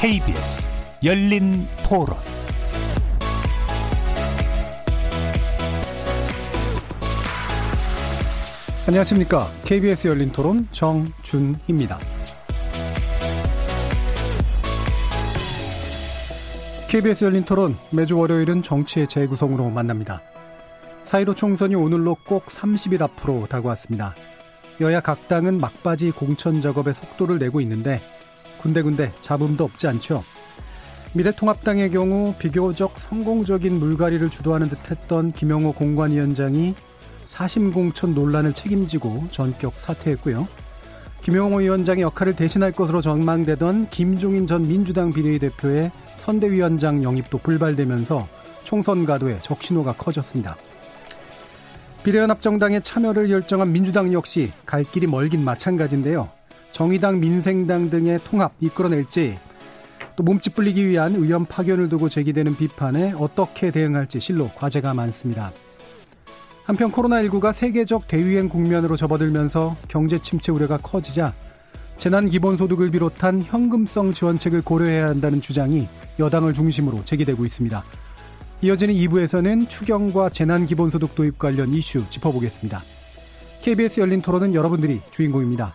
KBS 열린 토론 안녕하십니까. KBS 열린 토론 정준희입니다. KBS 열린 토론 매주 월요일은 정치의 재구성으로 만납니다. 사이로 총선이 오늘로 꼭 30일 앞으로 다가왔습니다. 여야 각 당은 막바지 공천 작업에 속도를 내고 있는데 군데군데 잡음도 없지 않죠. 미래통합당의 경우 비교적 성공적인 물갈이를 주도하는 듯했던 김영호 공관위원장이 사심 공천 논란을 책임지고 전격 사퇴했고요. 김용호 위원장의 역할을 대신할 것으로 전망되던 김종인 전 민주당 비례대표의 선대위원장 영입도 불발되면서 총선 가도에 적신호가 커졌습니다. 비례연합정당의 참여를 결정한 민주당 역시 갈 길이 멀긴 마찬가지인데요. 정의당, 민생당 등의 통합 이끌어낼지 또 몸집 불리기 위한 의원 파견을 두고 제기되는 비판에 어떻게 대응할지 실로 과제가 많습니다. 한편 코로나19가 세계적 대유행 국면으로 접어들면서 경제 침체 우려가 커지자 재난 기본소득을 비롯한 현금성 지원책을 고려해야 한다는 주장이 여당을 중심으로 제기되고 있습니다. 이어지는 2부에서는 추경과 재난 기본소득 도입 관련 이슈 짚어보겠습니다. KBS 열린 토론은 여러분들이 주인공입니다.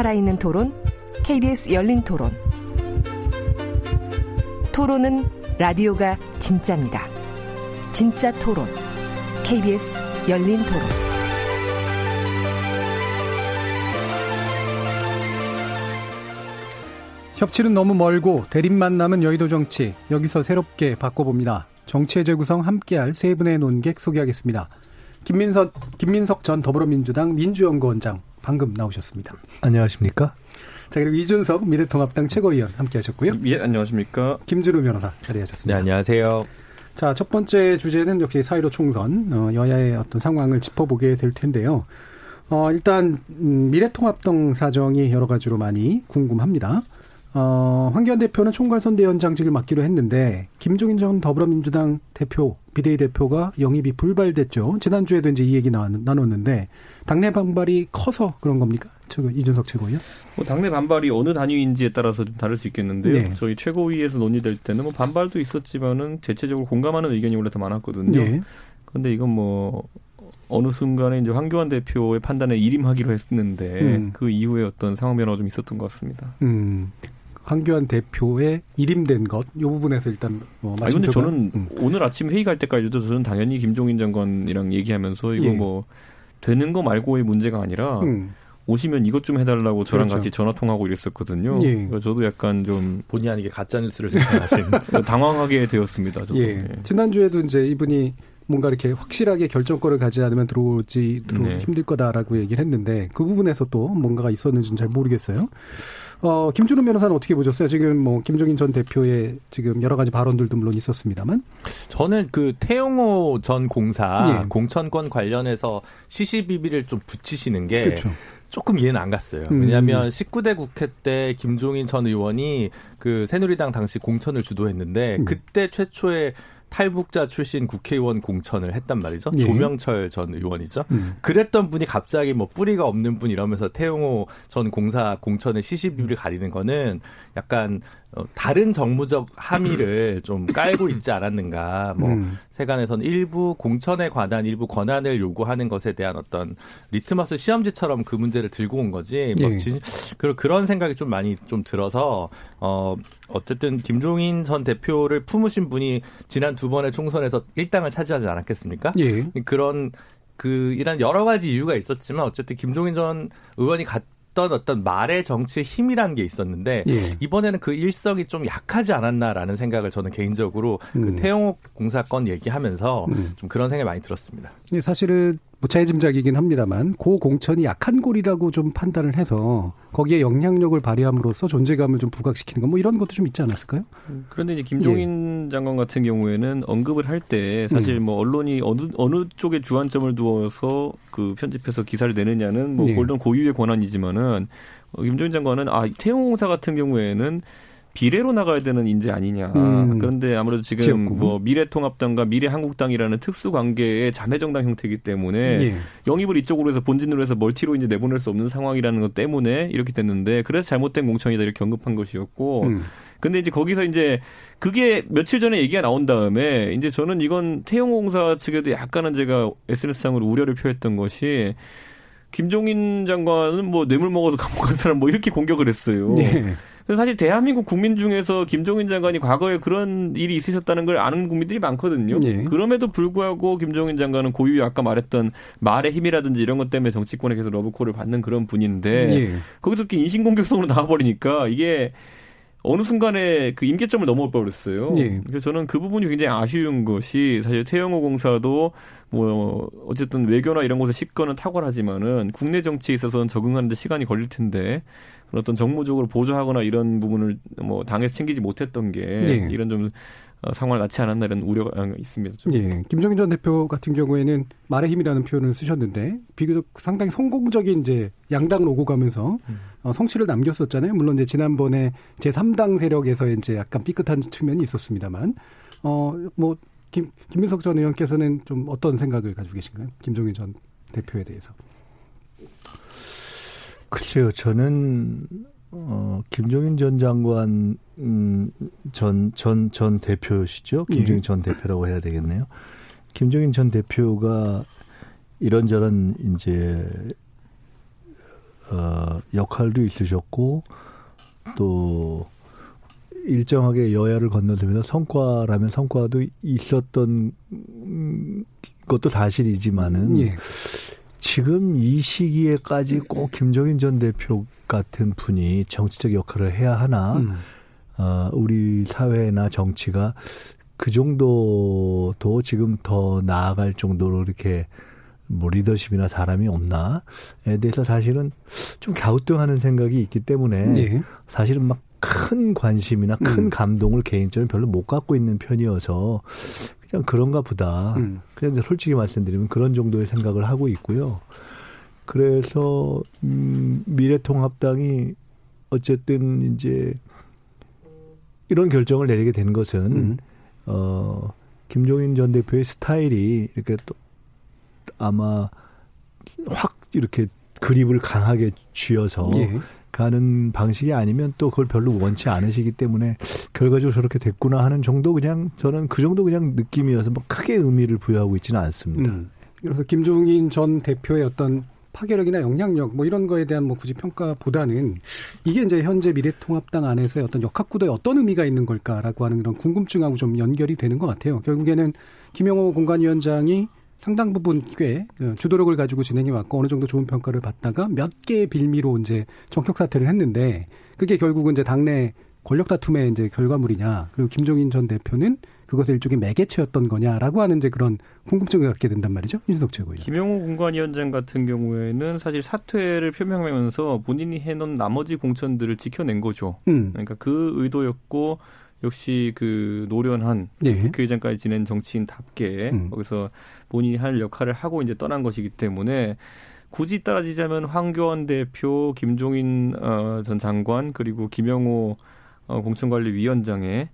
살아있는 토론, KBS 열린 토론. 토론은 라디오가 진짜입니다. 진짜 토론. KBS 열린 토론. 협치는 너무 멀고 대립만 남은 여의도 정치. 여기서 새롭게 바꿔봅니다. 정치의 재구성 함께할 세 분의 논객 소개하겠습니다. 김민석, 김민석 전 더불어민주당 민주연구원장 방금 나오셨습니다. 안녕하십니까? 자, 그리고 이준석 미래통합당 최고위원 함께 하셨고요. 예, 안녕하십니까? 김주루 변호사 자리하셨습니다. 네, 안녕하세요. 자, 첫 번째 주제는 역시 사이로 총선, 어, 여야의 어떤 상황을 짚어보게 될 텐데요. 어, 일단, 음, 미래통합당 사정이 여러 가지로 많이 궁금합니다. 어, 황교안 대표는 총괄선대위원장직을 맡기로 했는데 김종인 전 더불어민주당 대표 비대위 대표가 영입이 불발됐죠. 지난주에도 이제 이 얘기 나눴는데 당내 반발이 커서 그런 겁니까? 저 이준석 최고위원? 뭐 당내 반발이 어느 단위인지에 따라서 좀 다를 수 있겠는데요. 네. 저희 최고위에서 논의될 때는 뭐 반발도 있었지만은 대체적으로 공감하는 의견이 원래 더 많았거든요. 네. 그런데 이건 뭐 어느 순간에 이제 황교안 대표의 판단에 일임하기로 했는데 음. 그 이후에 어떤 상황 변화가 좀 있었던 것 같습니다. 음. 황교안 대표의 일임된 것, 이 부분에서 일단 뭐 아니 근데 저는 음. 오늘 아침 회의 갈 때까지도 저는 당연히 김종인 장관이랑 얘기하면서 이거 예. 뭐 되는 거 말고의 문제가 아니라 음. 오시면 이것 좀 해달라고 저랑 그렇죠. 같이 전화 통하고 이랬었거든요. 예. 그래서 저도 약간 좀 본의 아니게 가짜 뉴스를 생각하신 당황하게 되었습니다. 저도. 예. 예. 지난 주에도 이제 이분이 뭔가 이렇게 확실하게 결정권을 가지 않으면 들어오지 들어 네. 힘들 거다라고 얘기를 했는데 그 부분에서 또 뭔가가 있었는지는 잘 모르겠어요. 어, 김준우 변호사는 어떻게 보셨어요? 지금 뭐 김종인 전 대표의 지금 여러 가지 발언들도 물론 있었습니다만. 저는 그 태용호 전 공사 예. 공천권 관련해서 시시비비를 좀 붙이시는 게 그렇죠. 조금 이해는 안 갔어요. 음. 왜냐하면 19대 국회 때 김종인 전 의원이 그 새누리당 당시 공천을 주도했는데 음. 그때 최초의 탈북자 출신 국회의원 공천을 했단 말이죠. 예. 조명철 전 의원이죠. 음. 그랬던 분이 갑자기 뭐 뿌리가 없는 분 이러면서 태용호 전 공사 공천의 시시비를 가리는 거는 약간 어, 다른 정무적 함의를 좀 깔고 있지 않았는가. 뭐 음. 세간에서는 일부 공천에 관한 일부 권한을 요구하는 것에 대한 어떤 리트머스 시험지처럼 그 문제를 들고 온 거지. 뭐 예. 진, 그런 생각이 좀 많이 좀 들어서 어 어쨌든 김종인 전 대표를 품으신 분이 지난 두 번의 총선에서 일당을 차지하지 않았겠습니까? 예. 그런 그 이런 여러 가지 이유가 있었지만 어쨌든 김종인 전 의원이 갔 어떤 어떤 말의 정치의 힘이라는 게 있었는데 예. 이번에는 그 일성이 좀 약하지 않았나라는 생각을 저는 개인적으로 그 음. 그 태용호 공사건 얘기하면서 음. 좀 그런 생각이 많이 들었습니다. 사실은 뭐 재짐작이긴 합니다만 고 공천이 약한 골이라고 좀 판단을 해서 거기에 영향력을 발휘함으로써 존재감을 좀 부각시키는 거 뭐 이런 것도 좀 있지 않았을까요? 그런데 이제 김종인 예. 장관 같은 경우에는 언급을 할 때 사실 음. 뭐 언론이 어느 어느 쪽에 주안점을 두어서 그 편집해서 기사를 내느냐는 뭐 예. 골든 고유의 권한이지만은 어, 김종인 장관은 아 태용 공사 같은 경우에는 비례로 나가야 되는 인재 아니냐. 음. 그런데 아무래도 지금 지역구. 뭐 미래통합당과 미래한국당이라는 특수 관계의 자매정당 형태이기 때문에 예. 영입을 이쪽으로 해서 본진으로 해서 멀티로 이제 내보낼 수 없는 상황이라는 것 때문에 이렇게 됐는데 그래서 잘못된 공천이다 이렇게 언급한 것이었고 음. 근데 이제 거기서 이제 그게 며칠 전에 얘기가 나온 다음에 이제 저는 이건 태용공사 측에도 약간은 제가 SNS상으로 우려를 표했던 것이 김종인 장관은 뭐 뇌물 먹어서 감옥 간 사람 뭐 이렇게 공격을 했어요. 네. 사실 대한민국 국민 중에서 김종인 장관이 과거에 그런 일이 있으셨다는 걸 아는 국민들이 많거든요. 예. 그럼에도 불구하고 김종인 장관은 고유 아까 말했던 말의 힘이라든지 이런 것 때문에 정치권에 계속 러브콜을 받는 그런 분인데 예. 거기서 이렇게 인신공격성으로 나와버리니까 이게 어느 순간에 그 임계점을 넘어 버렸어요. 예. 그래서 저는 그 부분이 굉장히 아쉬운 것이 사실 태영호 공사도 뭐 어쨌든 외교나 이런 곳에 식권은 탁월하지만은 국내 정치에 있어서는 적응하는데 시간이 걸릴 텐데 어떤 정무적으로 보조하거나 이런 부분을 뭐 당에서 챙기지 못했던 게 네. 이런 좀 어, 상황을 낳지 않았나 이런 우려가 있습니다. 좀. 예. 김정인 전 대표 같은 경우에는 말의 힘이라는 표현을 쓰셨는데 비교적 상당히 성공적인 이제 양당을 오고 가면서 음. 어, 성취를 남겼었잖아요. 물론 이제 지난번에 제 3당 세력에서 이제 약간 삐끗한 측면이 있었습니다만 어뭐 김, 김민석 전 의원께서는 좀 어떤 생각을 가지고 계신가요? 김종인 전 대표에 대해서. 글쎄요, 저는 어, 김종인 전 장관 음, 전, 전, 전 대표시죠? 김종인 예. 전 대표라고 해야 되겠네요. 김종인 전 대표가 이런저런 이제 어, 역할도 있으셨고 또 일정하게 여야를 건너들면서 성과라면 성과도 있었던 것도 사실이지만은 예. 지금 이 시기에까지 꼭 김종인 전 대표 같은 분이 정치적 역할을 해야 하나, 음. 어, 우리 사회나 정치가 그 정도도 지금 더 나아갈 정도로 이렇게 뭐 리더십이나 사람이 없나에 대해서 사실은 좀 갸우뚱하는 생각이 있기 때문에 네. 사실은 막 큰 관심이나 큰 음. 감동을 개인적으로 별로 못 갖고 있는 편이어서 그냥 그런가 보다. 음. 그냥 솔직히 말씀드리면 그런 정도의 생각을 하고 있고요. 그래서 음, 미래통합당이 어쨌든 이제 이런 결정을 내리게 된 것은 음. 어 김종인 전 대표의 스타일이 이렇게 또 아마 확 이렇게 그립을 강하게 쥐어서 예. 가는 방식이 아니면 또 그걸 별로 원치 않으시기 때문에 결과적으로 저렇게 됐구나 하는 정도 그냥 저는 그 정도 그냥 느낌이어서 뭐 크게 의미를 부여하고 있지는 않습니다. 음. 그래서 김종인 전 대표의 어떤 파괴력이나 영향력 뭐 이런 거에 대한 뭐 굳이 평가보다는 이게 이제 현재 미래통합당 안에서의 어떤 역학구도에 어떤 의미가 있는 걸까라고 하는 그런 궁금증하고 좀 연결이 되는 것 같아요. 결국에는 김영호 공관위원장이 상당 부분 꽤그 주도력을 가지고 진행해 왔고 어느 정도 좋은 평가를 받다가 몇 개의 빌미로 이제 정격 사퇴를 했는데 그게 결국은 이제 당내 권력 다툼의 이제 결과물이냐 그리고 김종인 전 대표는 그것을 일종의 매개체였던 거냐라고 하는 이제 그런 궁금증을 갖게 된단 말이죠 이준석 최고위원. 김용호 공관위원장 같은 경우에는 사실 사퇴를 표명하면서 본인이 해놓은 나머지 공천들을 지켜낸 거죠. 음. 그러니까 그 의도였고 역시 그 노련한 네. 국회의장까지 지낸 정치인답게 음. 거기서 본인이 할 역할을 하고 이제 떠난 것이기 때문에 굳이 따라지자면 황교안 대표, 김종인 어, 전 장관 그리고 김영호 어, 공천관리위원장의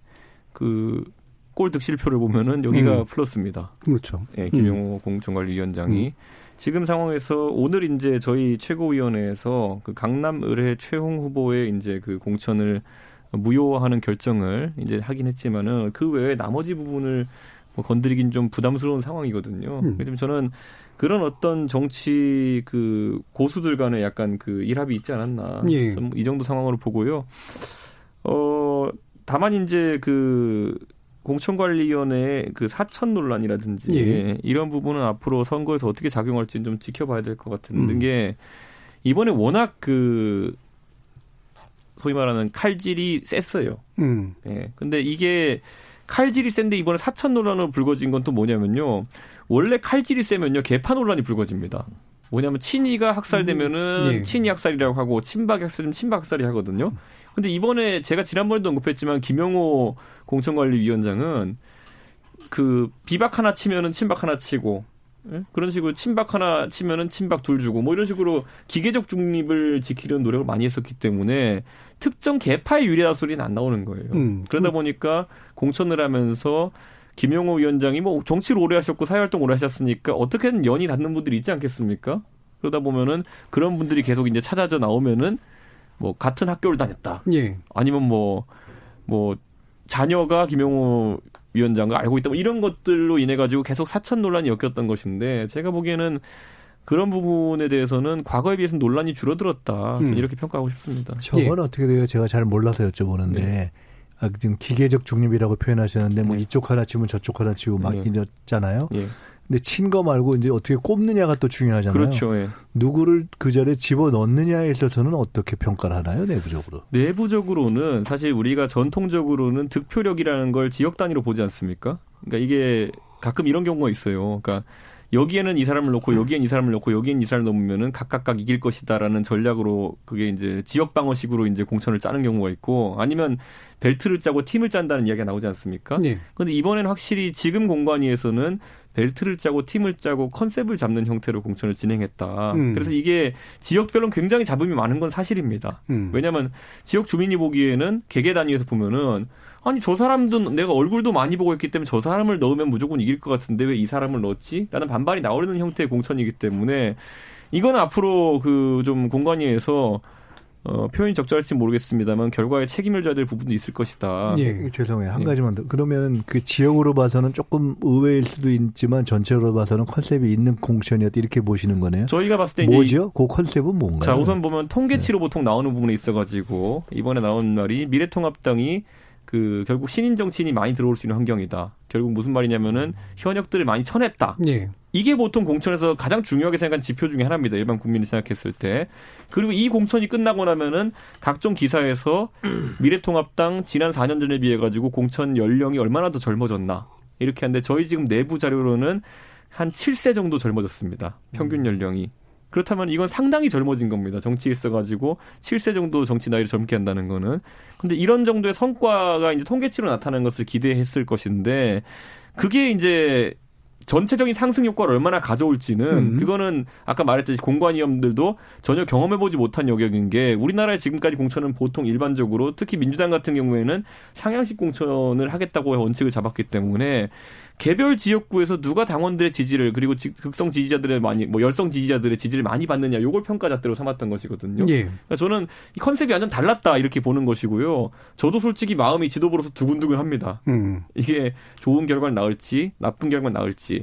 그골 득실표를 보면은 여기가 음. 플러스입니다. 그렇죠. 예, 김영호 음. 공천관리위원장이 음. 지금 상황에서 오늘 이제 저희 최고위원회에서 그 강남 의뢰 최홍 후보의 이제 그 공천을 무효화하는 결정을 이제 하긴 했지만은 그 외에 나머지 부분을 뭐 건드리긴 좀 부담스러운 상황이거든요. 음. 그래서 저는 그런 어떤 정치 그 고수들 간에 약간 그 일합이 있지 않았나. 예. 이 정도 상황으로 보고요. 어, 다만 이제 그 공천관리위원회의 그 사천 논란이라든지 예. 이런 부분은 앞으로 선거에서 어떻게 작용할지 좀 지켜봐야 될 것 같은 음. 게 이번에 워낙 그 소위 말하는 칼질이 셌어요. 음. 예. 근데 이게 칼질이 센데 이번에 사천 논란으로 불거진 건 또 뭐냐면요. 원래 칼질이 세면요 개파 논란이 불거집니다. 뭐냐면 친이가 학살되면은 음, 예. 친이 학살이라고 하고 친박 학살이면 친박 학살이 하거든요. 근데 이번에 제가 지난번에도 언급했지만 김영호 공천관리위원장은 그 비박 하나 치면은 친박 하나 치고 예? 그런 식으로 친박 하나 치면은 친박 둘 주고 뭐 이런 식으로 기계적 중립을 지키려는 노력을 많이 했었기 때문에 특정 개파의 유리한 소리는 안 나오는 거예요. 음. 그러다 보니까 공천을 하면서 김용호 위원장이 뭐 정치를 오래 하셨고 사회활동 오래 하셨으니까 어떻게든 연이 닿는 분들이 있지 않겠습니까? 그러다 보면은 그런 분들이 계속 이제 찾아져 나오면은 뭐 같은 학교를 다녔다. 예. 아니면 뭐뭐 뭐 자녀가 김용호 위원장과 알고 있다. 뭐 이런 것들로 인해 가지고 계속 사천 논란이 엮였던 것인데 제가 보기에는 그런 부분에 대해서는 과거에 비해서 논란이 줄어들었다. 음. 이렇게 평가하고 싶습니다. 저건 예. 어떻게 돼요? 제가 잘 몰라서 여쭤보는데 네. 아, 지금 기계적 중립이라고 표현하셨는데 뭐 네. 이쪽 하나 치면 저쪽 하나 치고 막 네. 이랬잖아요. 네. 근데 친 거 말고 이제 어떻게 꼽느냐가 또 중요하잖아요. 그렇죠. 예. 누구를 그 자리에 집어 넣느냐에 있어서는 어떻게 평가를 하나요, 내부적으로? 내부적으로는 사실 우리가 전통적으로는 득표력이라는 걸 지역 단위로 보지 않습니까? 그러니까 이게 가끔 이런 경우가 있어요. 그러니까 여기에는 이 사람을 놓고 여기엔 이 사람을 놓고 여기엔 이 사람을 놓으면은 각각각 이길 것이다라는 전략으로 그게 이제 지역 방어식으로 이제 공천을 짜는 경우가 있고 아니면 벨트를 짜고 팀을 짠다는 이야기가 나오지 않습니까? 네. 그런데 이번에는 확실히 지금 공관위에서는 벨트를 짜고 팀을 짜고 컨셉을 잡는 형태로 공천을 진행했다. 음. 그래서 이게 지역별로 굉장히 잡음이 많은 건 사실입니다. 음. 왜냐하면 지역 주민이 보기에는 개개 단위에서 보면은 아니 저 사람도 내가 얼굴도 많이 보고 있기 때문에 저 사람을 넣으면 무조건 이길 것 같은데 왜 이 사람을 넣었지? 라는 반발이 나오는 형태의 공천이기 때문에 이건 앞으로 그 좀 공관위에서 어, 표현이 적절할지 모르겠습니다만 결과에 책임을 져야 될 부분도 있을 것이다. 예, 죄송해요. 한 예. 가지만 더. 그러면 그 지역으로 봐서는 조금 의외일 수도 있지만 전체로 봐서는 컨셉이 있는 공천이었다 이렇게 보시는 거네요. 저희가 봤을 때 뭐죠? 그 컨셉은 뭔가요? 자, 우선 보면 통계치로 네. 보통 나오는 부분이 있어가지고 이번에 나온 말이 미래통합당이 그 결국 신인 정치인이 많이 들어올 수 있는 환경이다. 결국 무슨 말이냐면은 현역들을 많이 쳐냈다. 예. 이게 보통 공천에서 가장 중요하게 생각한 지표 중에 하나입니다. 일반 국민이 생각했을 때. 그리고 이 공천이 끝나고 나면은 각종 기사에서 미래통합당 지난 4년 전에 비해 가지고 공천 연령이 얼마나 더 젊어졌나 이렇게 하는데 저희 지금 내부 자료로는 한 7세 정도 젊어졌습니다. 평균 음. 연령이. 그렇다면 이건 상당히 젊어진 겁니다. 정치에 있어가지고 7세 정도 정치 나이를 젊게 한다는 거는. 근데 이런 정도의 성과가 이제 통계치로 나타나는 것을 기대했을 것인데 그게 이제 전체적인 상승 효과를 얼마나 가져올지는 음. 그거는 아까 말했듯이 공관위원들도 전혀 경험해보지 못한 영역인 게 우리나라의 지금까지 공천은 보통 일반적으로 특히 민주당 같은 경우에는 상향식 공천을 하겠다고 원칙을 잡았기 때문에 개별 지역구에서 누가 당원들의 지지를 그리고 극성 지지자들의 많이 뭐 열성 지지자들의 지지를 많이 받느냐 요걸 평가잣대로 삼았던 것이거든요. 예. 그러니까 저는 이 컨셉이 완전 달랐다 이렇게 보는 것이고요. 저도 솔직히 마음이 지도부로서 두근두근합니다. 음. 이게 좋은 결과를 낳을지 나쁜 결과를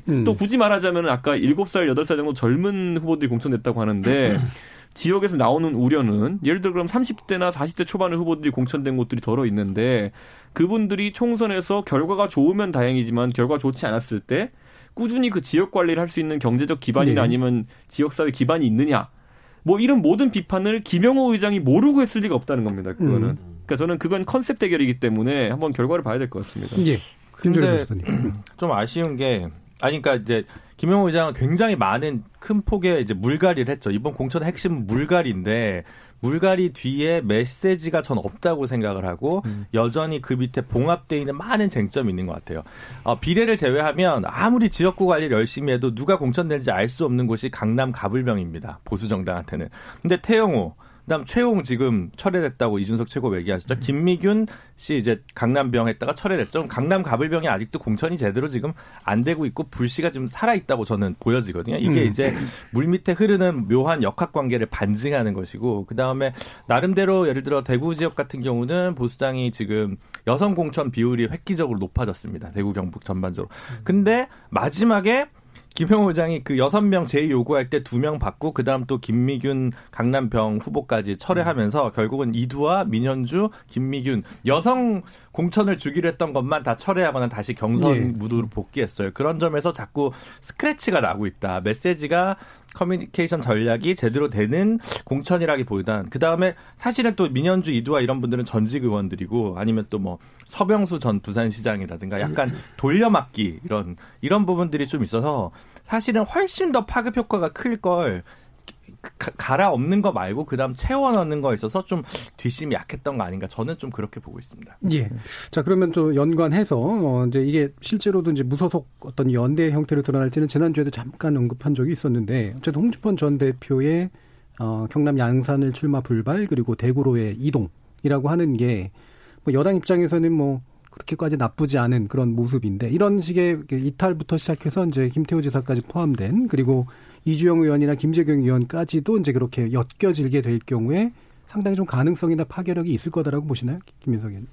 음. 또 굳이 말하자면 아까 7살 8살 정도 젊은 후보들이 공천됐다고 하는데 지역에서 나오는 우려는 예를 들어 그럼 30대나 40대 초반의 후보들이 공천된 곳들이 덜어 있는데 그분들이 총선에서 결과가 좋으면 다행이지만 결과 좋지 않았을 때 꾸준히 그 지역 관리를 할 수 있는 경제적 기반이나 네. 아니면 지역사회 기반이 있느냐 뭐 이런 모든 비판을 김영호 의장이 모르고 했을 리가 없다는 겁니다. 그거는. 음. 그러니까 저는 그건 컨셉 대결이기 때문에 한번 결과를 봐야 될 것 같습니다. 예. 근데 좀 아쉬운 게 아니 그러니까 이제 김영호 의장은 굉장히 많은 큰 폭의 이제 물갈이를 했죠. 이번 공천의 핵심은 물갈이인데 물갈이 뒤에 메시지가 전 없다고 생각을 하고 음. 여전히 그 밑에 봉합되어 있는 많은 쟁점이 있는 것 같아요. 어, 비례를 제외하면 아무리 지역구 관리를 열심히 해도 누가 공천될지 알 수 없는 곳이 강남 가불병입니다. 보수 정당한테는. 근데 태영호 그다음 최홍 지금 철회됐다고 이준석 최고 얘기하셨죠. 음. 김미균 씨 이제 강남병 했다가 철회됐죠. 강남 가불병이 아직도 공천이 제대로 지금 안 되고 있고 불씨가 좀 살아 있다고 저는 보여지거든요. 이게 음. 이제 물 밑에 흐르는 묘한 역학 관계를 반증하는 것이고 그다음에 나름대로 예를 들어 대구 지역 같은 경우는 보수당이 지금 여성 공천 비율이 획기적으로 높아졌습니다. 대구 경북 전반적으로. 근데 마지막에 김영호 의장이 그 여섯 명 제의 요구할 때 두 명 받고 그다음 또 김미균 강남병 후보까지 철회하면서 결국은 이두와 민현주, 김미균 여성 공천을 주기로 했던 것만 다 철회하거나 다시 경선 예. 무드로 복귀했어요. 그런 점에서 자꾸 스크래치가 나고 있다. 메시지가 커뮤니케이션 전략이 제대로 되는 공천이라기보단 그 다음에 사실은 또 민현주 이두와 이런 분들은 전직 의원들이고 아니면 또 뭐 서병수 전 부산시장이라든가 약간 돌려막기 이런 이런 부분들이 좀 있어서 사실은 훨씬 더 파급 효과가 클 걸 갈아 없는 거 말고 그다음 채워 넣는 거에 있어서 좀 뒷심이 약했던 거 아닌가 저는 좀 그렇게 보고 있습니다. 예. 자 그러면 좀 연관해서 어 이제 이게 실제로도 이제 무소속 어떤 연대 형태로 드러날지는 지난주에도 잠깐 언급한 적이 있었는데 어쨌든 홍주펀 전 대표의 어 경남 양산을 출마 불발 그리고 대구로의 이동이라고 하는 게 뭐 여당 입장에서는 뭐 그렇게까지 나쁘지 않은 그런 모습인데 이런 식의 그 이탈부터 시작해서 이제 김태우 지사까지 포함된 그리고 이주영 의원이나 김재경 의원까지도 이제 그렇게 엮여질게 될 경우에 상당히 좀 가능성이나 파괴력이 있을 거다라고 보시나요, 김민석 의원?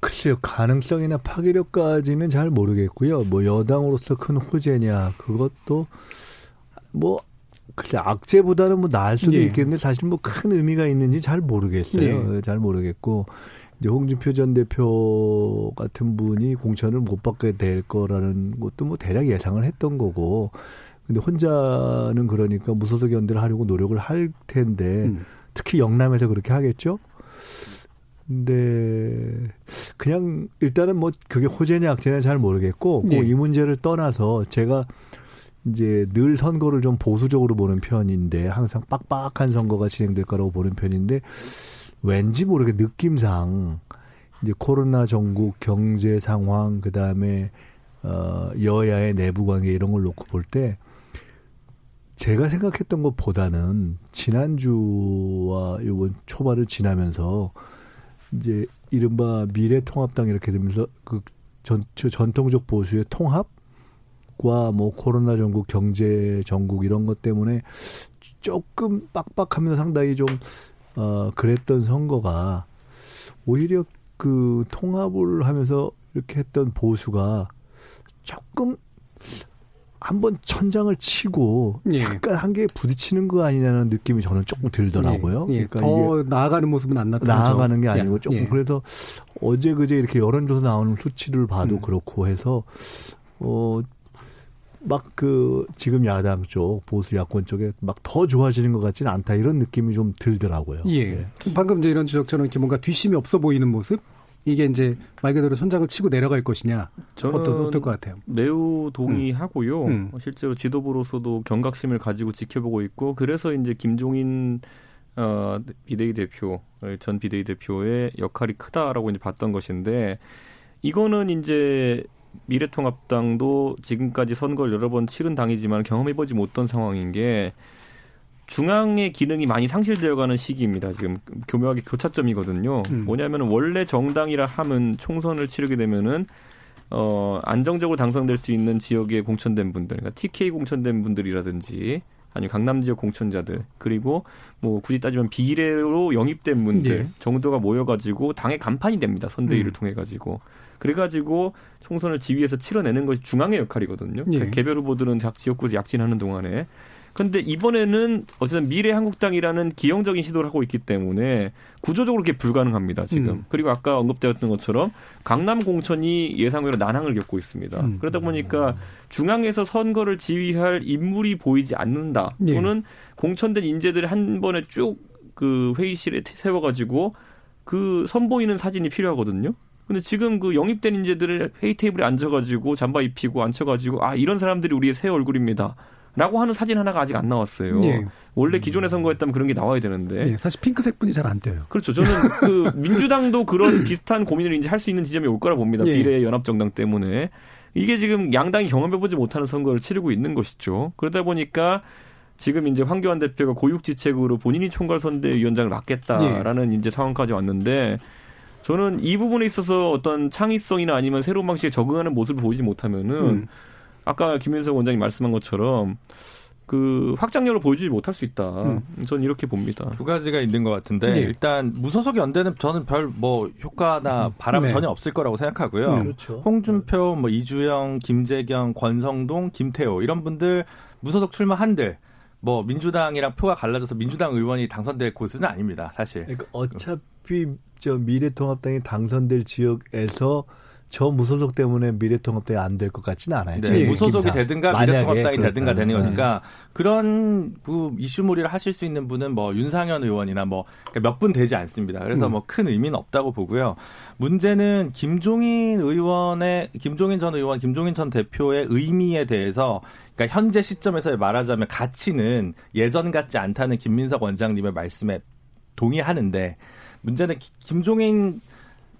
글쎄요, 가능성이나 파괴력까지는 잘 모르겠고요. 뭐 여당으로서 큰 호재냐 그것도 뭐 글쎄 악재보다는 뭐 나을 수도 예. 있겠는데 사실 뭐 큰 의미가 있는지 잘 모르겠어요. 예. 잘 모르겠고 이제 홍준표 전 대표 같은 분이 공천을 못 받게 될 거라는 것도 뭐 대략 예상을 했던 거고. 근데 혼자는 그러니까 무소속 연대를 하려고 노력을 할 텐데 음. 특히 영남에서 그렇게 하겠죠. 근데 그냥 일단은 뭐 그게 호재냐 악재냐 잘 모르겠고 네. 이 문제를 떠나서 제가 이제 늘 선거를 좀 보수적으로 보는 편인데 항상 빡빡한 선거가 진행될 거라고 보는 편인데 왠지 모르게 느낌상 이제 코로나 전국 경제 상황 그다음에 어 여야의 내부 관계 이런 걸 놓고 볼 때 제가 생각했던 것보다는 지난주와 이번 초반을 지나면서 이제 이른바 미래통합당 이렇게 되면서 그 전, 전통적 보수의 통합과 뭐 코로나 전국 경제 전국 이런 것 때문에 조금 빡빡하면서 상당히 좀 어, 그랬던 선거가 오히려 그 통합을 하면서 이렇게 했던 보수가 조금 한번 천장을 치고 예. 약간 한개에 부딪히는 거 아니냐는 느낌이 저는 조금 들더라고요. 예. 예. 그러니까 더 나아가는 모습은 안 나타나죠. 나아가는 게 아니고 조금 예. 그래서 어제 그제 이렇게 여론조사 나오는 수치를 봐도 음. 그렇고 해서 어 막 그 지금 야당 쪽 보수 야권 쪽에 막 더 좋아지는 것 같지는 않다 이런 느낌이 좀 들더라고요. 예. 네. 방금 이제 이런 지적처럼 이렇게 뭔가 뒷심이 없어 보이는 모습 이게 이제 말 그대로 손장을 치고 내려갈 것이냐 저는 어떨, 어떨 것 같아요. 매우 동의하고요. 음. 음. 실제로 지도부로서도 경각심을 가지고 지켜보고 있고 그래서 이제 김종인 어, 비대위 대표 전 비대위 대표의 역할이 크다라고 이제 봤던 것인데 이거는 이제 미래통합당도 지금까지 선거를 여러 번 치른 당이지만 경험해보지 못한 상황인 게 중앙의 기능이 많이 상실되어가는 시기입니다. 지금 교묘하게 교차점이거든요. 음. 뭐냐면 원래 정당이라 하면 총선을 치르게 되면은 어 안정적으로 당선될 수 있는 지역에 공천된 분들, 그러니까 TK 공천된 분들이라든지 아니면 강남 지역 공천자들 그리고 뭐 굳이 따지면 비례로 영입된 분들 예. 정도가 모여가지고 당의 간판이 됩니다. 선대위를 음. 통해 가지고 그래가지고 총선을 지휘해서 치러내는 것이 중앙의 역할이거든요. 예. 개별 후보들은 각 지역구에서 약진하는 동안에. 근데 이번에는 어쨌든 미래 한국당이라는 기형적인 시도를 하고 있기 때문에 구조적으로 그게 불가능합니다, 지금. 음. 그리고 아까 언급되었던 것처럼 강남 공천이 예상외로 난항을 겪고 있습니다. 음. 그러다 보니까 중앙에서 선거를 지휘할 인물이 보이지 않는다. 예. 또는 공천된 인재들이 한 번에 쭉 그 회의실에 세워가지고 그 선보이는 사진이 필요하거든요. 근데 지금 그 영입된 인재들을 회의 테이블에 앉아가지고 잠바 입히고 앉혀가지고 아 이런 사람들이 우리의 새 얼굴입니다. 라고 하는 사진 하나가 아직 안 나왔어요. 예. 원래 기존의 선거였다면 그런 게 나와야 되는데. 예, 사실 핑크색 분이 잘안 돼요. 그렇죠. 저는 그 민주당도 그런 비슷한 고민을 이제 할 수 있는 지점이 올 거라 봅니다. 예. 비례 연합정당 때문에. 이게 지금 양당이 경험해보지 못하는 선거를 치르고 있는 것이죠. 그러다 보니까 지금 이제 황교안 대표가 고육지책으로 본인이 총괄선대위원장을 맡겠다라는 예. 이제 상황까지 왔는데 저는 이 부분에 있어서 어떤 창의성이나 아니면 새로운 방식에 적응하는 모습을 보이지 못하면은 음. 아까 김윤석 원장님 말씀한 것처럼 그 확장력을 보여주지 못할 수 있다. 음. 저는 이렇게 봅니다. 두 가지가 있는 것 같은데 네. 일단 무소속 연대는 저는 별 뭐 효과나 음. 바람은 네. 전혀 없을 거라고 생각하고요. 음. 그렇죠. 홍준표, 뭐 이주영, 김재경, 권성동, 김태호 이런 분들 무소속 출마한들 뭐 민주당이랑 표가 갈라져서 민주당 의원이 당선될 곳은 아닙니다. 사실. 그러니까 어차피 저 미래통합당이 당선될 지역에서 저 무소속 때문에 미래통합당이 안 될 것 같지는 않아요. 네, 무소속이 되든가 미래통합당이 되든가 되는 거니까 네. 그런 그 이슈몰이를 하실 수 있는 분은 뭐 윤상현 의원이나 뭐 몇분 그러니까 되지 않습니다. 그래서 음. 뭐큰 의미는 없다고 보고요. 문제는 김종인 의원의 김종인 전 의원, 김종인 전 대표의 의미에 대해서 그러니까 현재 시점에서 말하자면 가치는 예전 같지 않다는 김민석 원장님의 말씀에 동의하는데 문제는 김종인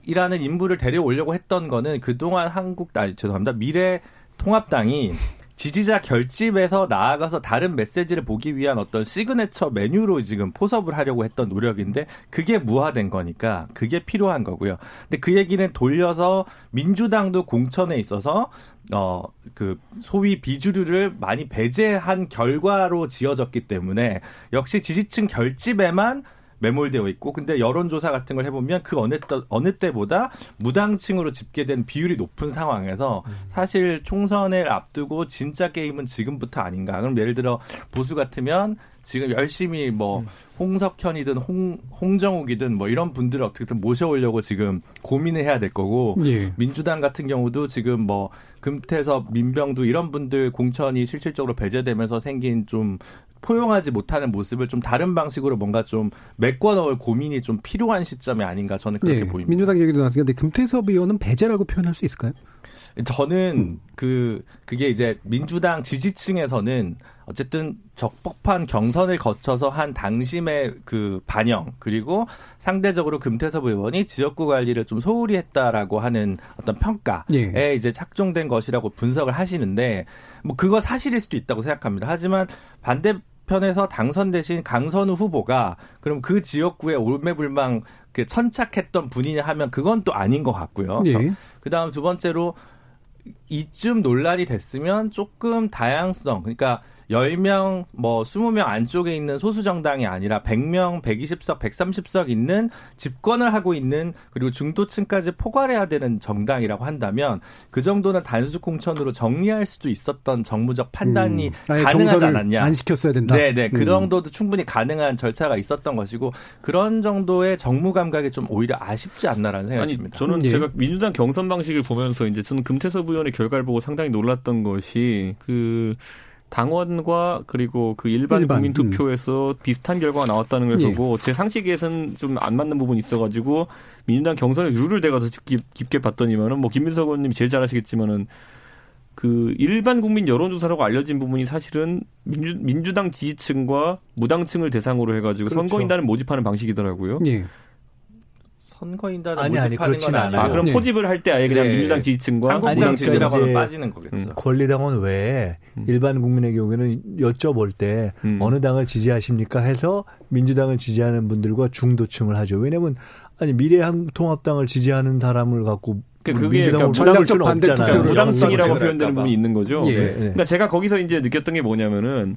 이라는 인물을 데려오려고 했던 거는 그동안 한국, 아, 죄송합니다. 미래 통합당이 지지자 결집에서 나아가서 다른 메시지를 보기 위한 어떤 시그네처 메뉴로 지금 포섭을 하려고 했던 노력인데 그게 무화된 거니까 그게 필요한 거고요. 근데 그 얘기는 돌려서 민주당도 공천에 있어서 어 그 소위 비주류를 많이 배제한 결과로 지어졌기 때문에 역시 지지층 결집에만 매몰되어 있고 근데 여론조사 같은 걸 해보면 그 어느, 때, 어느 때보다 무당층으로 집계된 비율이 높은 상황에서 사실 총선을 앞두고 진짜 게임은 지금부터 아닌가. 그럼 예를 들어 보수 같으면 지금 열심히 뭐 홍석현이든 홍, 홍정욱이든 뭐 이런 분들을 어떻게든 모셔오려고 지금 고민을 해야 될 거고 예. 민주당 같은 경우도 지금 뭐 금태섭, 민병두 이런 분들 공천이 실질적으로 배제되면서 생긴 좀 포용하지 못하는 모습을 좀 다른 방식으로 뭔가 좀 메꿔 넣을 고민이 좀 필요한 시점이 아닌가 저는 그렇게 네, 보입니다. 민주당 얘기도 나왔는데 금태섭 의원은 배제라고 표현할 수 있을까요? 저는 음. 그 그게 이제 민주당 지지층에서는 어쨌든 적법한 경선을 거쳐서 한 당심의 그 반영 그리고 상대적으로 금태섭 의원이 지역구 관리를 좀 소홀히 했다라고 하는 어떤 평가에 예. 이제 착종된 것이라고 분석을 하시는데 뭐 그거 사실일 수도 있다고 생각합니다. 하지만 반대 편에서 당선되신 강선우 후보가 그럼 그 지역구에 올매불망 그 천착했던 분이냐 하면 그건 또 아닌 것 같고요. 예. 그 다음 두 번째로 이쯤 논란이 됐으면 조금 다양성, 그러니까 10명, 뭐 20명 안쪽에 있는 소수 정당이 아니라 100명, 120석, 130석 있는 집권을 하고 있는 그리고 중도층까지 포괄해야 되는 정당이라고 한다면 그 정도는 단수 공천으로 정리할 수도 있었던 정무적 판단이 음, 가능하지 않았냐. 안 시켰어야 된다. 네, 네. 그 음. 정도도 충분히 가능한 절차가 있었던 것이고 그런 정도의 정무 감각이 좀 오히려 아쉽지 않나라는 생각이 아니, 듭니다. 저는 예. 제가 민주당 경선 방식을 보면서 이제 저는 금태섭 의원의 결과를 보고 상당히 놀랐던 것이 그 당원과 그리고 그 일반, 일반 국민 음. 투표에서 음. 비슷한 결과가 나왔다는 걸 예. 보고 제 상식에서는 좀안 맞는 부분이 있어가지고 민주당 경선의 룰을 대가서 깊, 게 봤더니만은 뭐 김민석 의원님이 제일 잘 아시겠지만은 그 일반 국민 여론조사라고 알려진 부분이 사실은 민주, 민주당 지지층과 무당층을 대상으로 해가지고 그렇죠. 선거인단을 모집하는 방식이더라고요. 예. 선거인단을 아니, 아니, 그렇진 않아요. 아, 그럼 네. 포집을 할 때 아예 그냥 네. 민주당 지지층과 한국당 지지라고 빠지는 거겠죠. 음. 권리당원 외에 음. 일반 국민의 경우에는 여쭤볼 때 음. 어느 당을 지지하십니까 해서 민주당을 지지하는 분들과 중도층을 하죠. 왜냐하면 아니 미래통합당을 지지하는 사람을 갖고 그러니까 그게 그러니까 반대 무당층이라고 표현되는 부분이 있는 거죠. 예. 네. 그러니까 제가 거기서 이제 느꼈던 게 뭐냐면은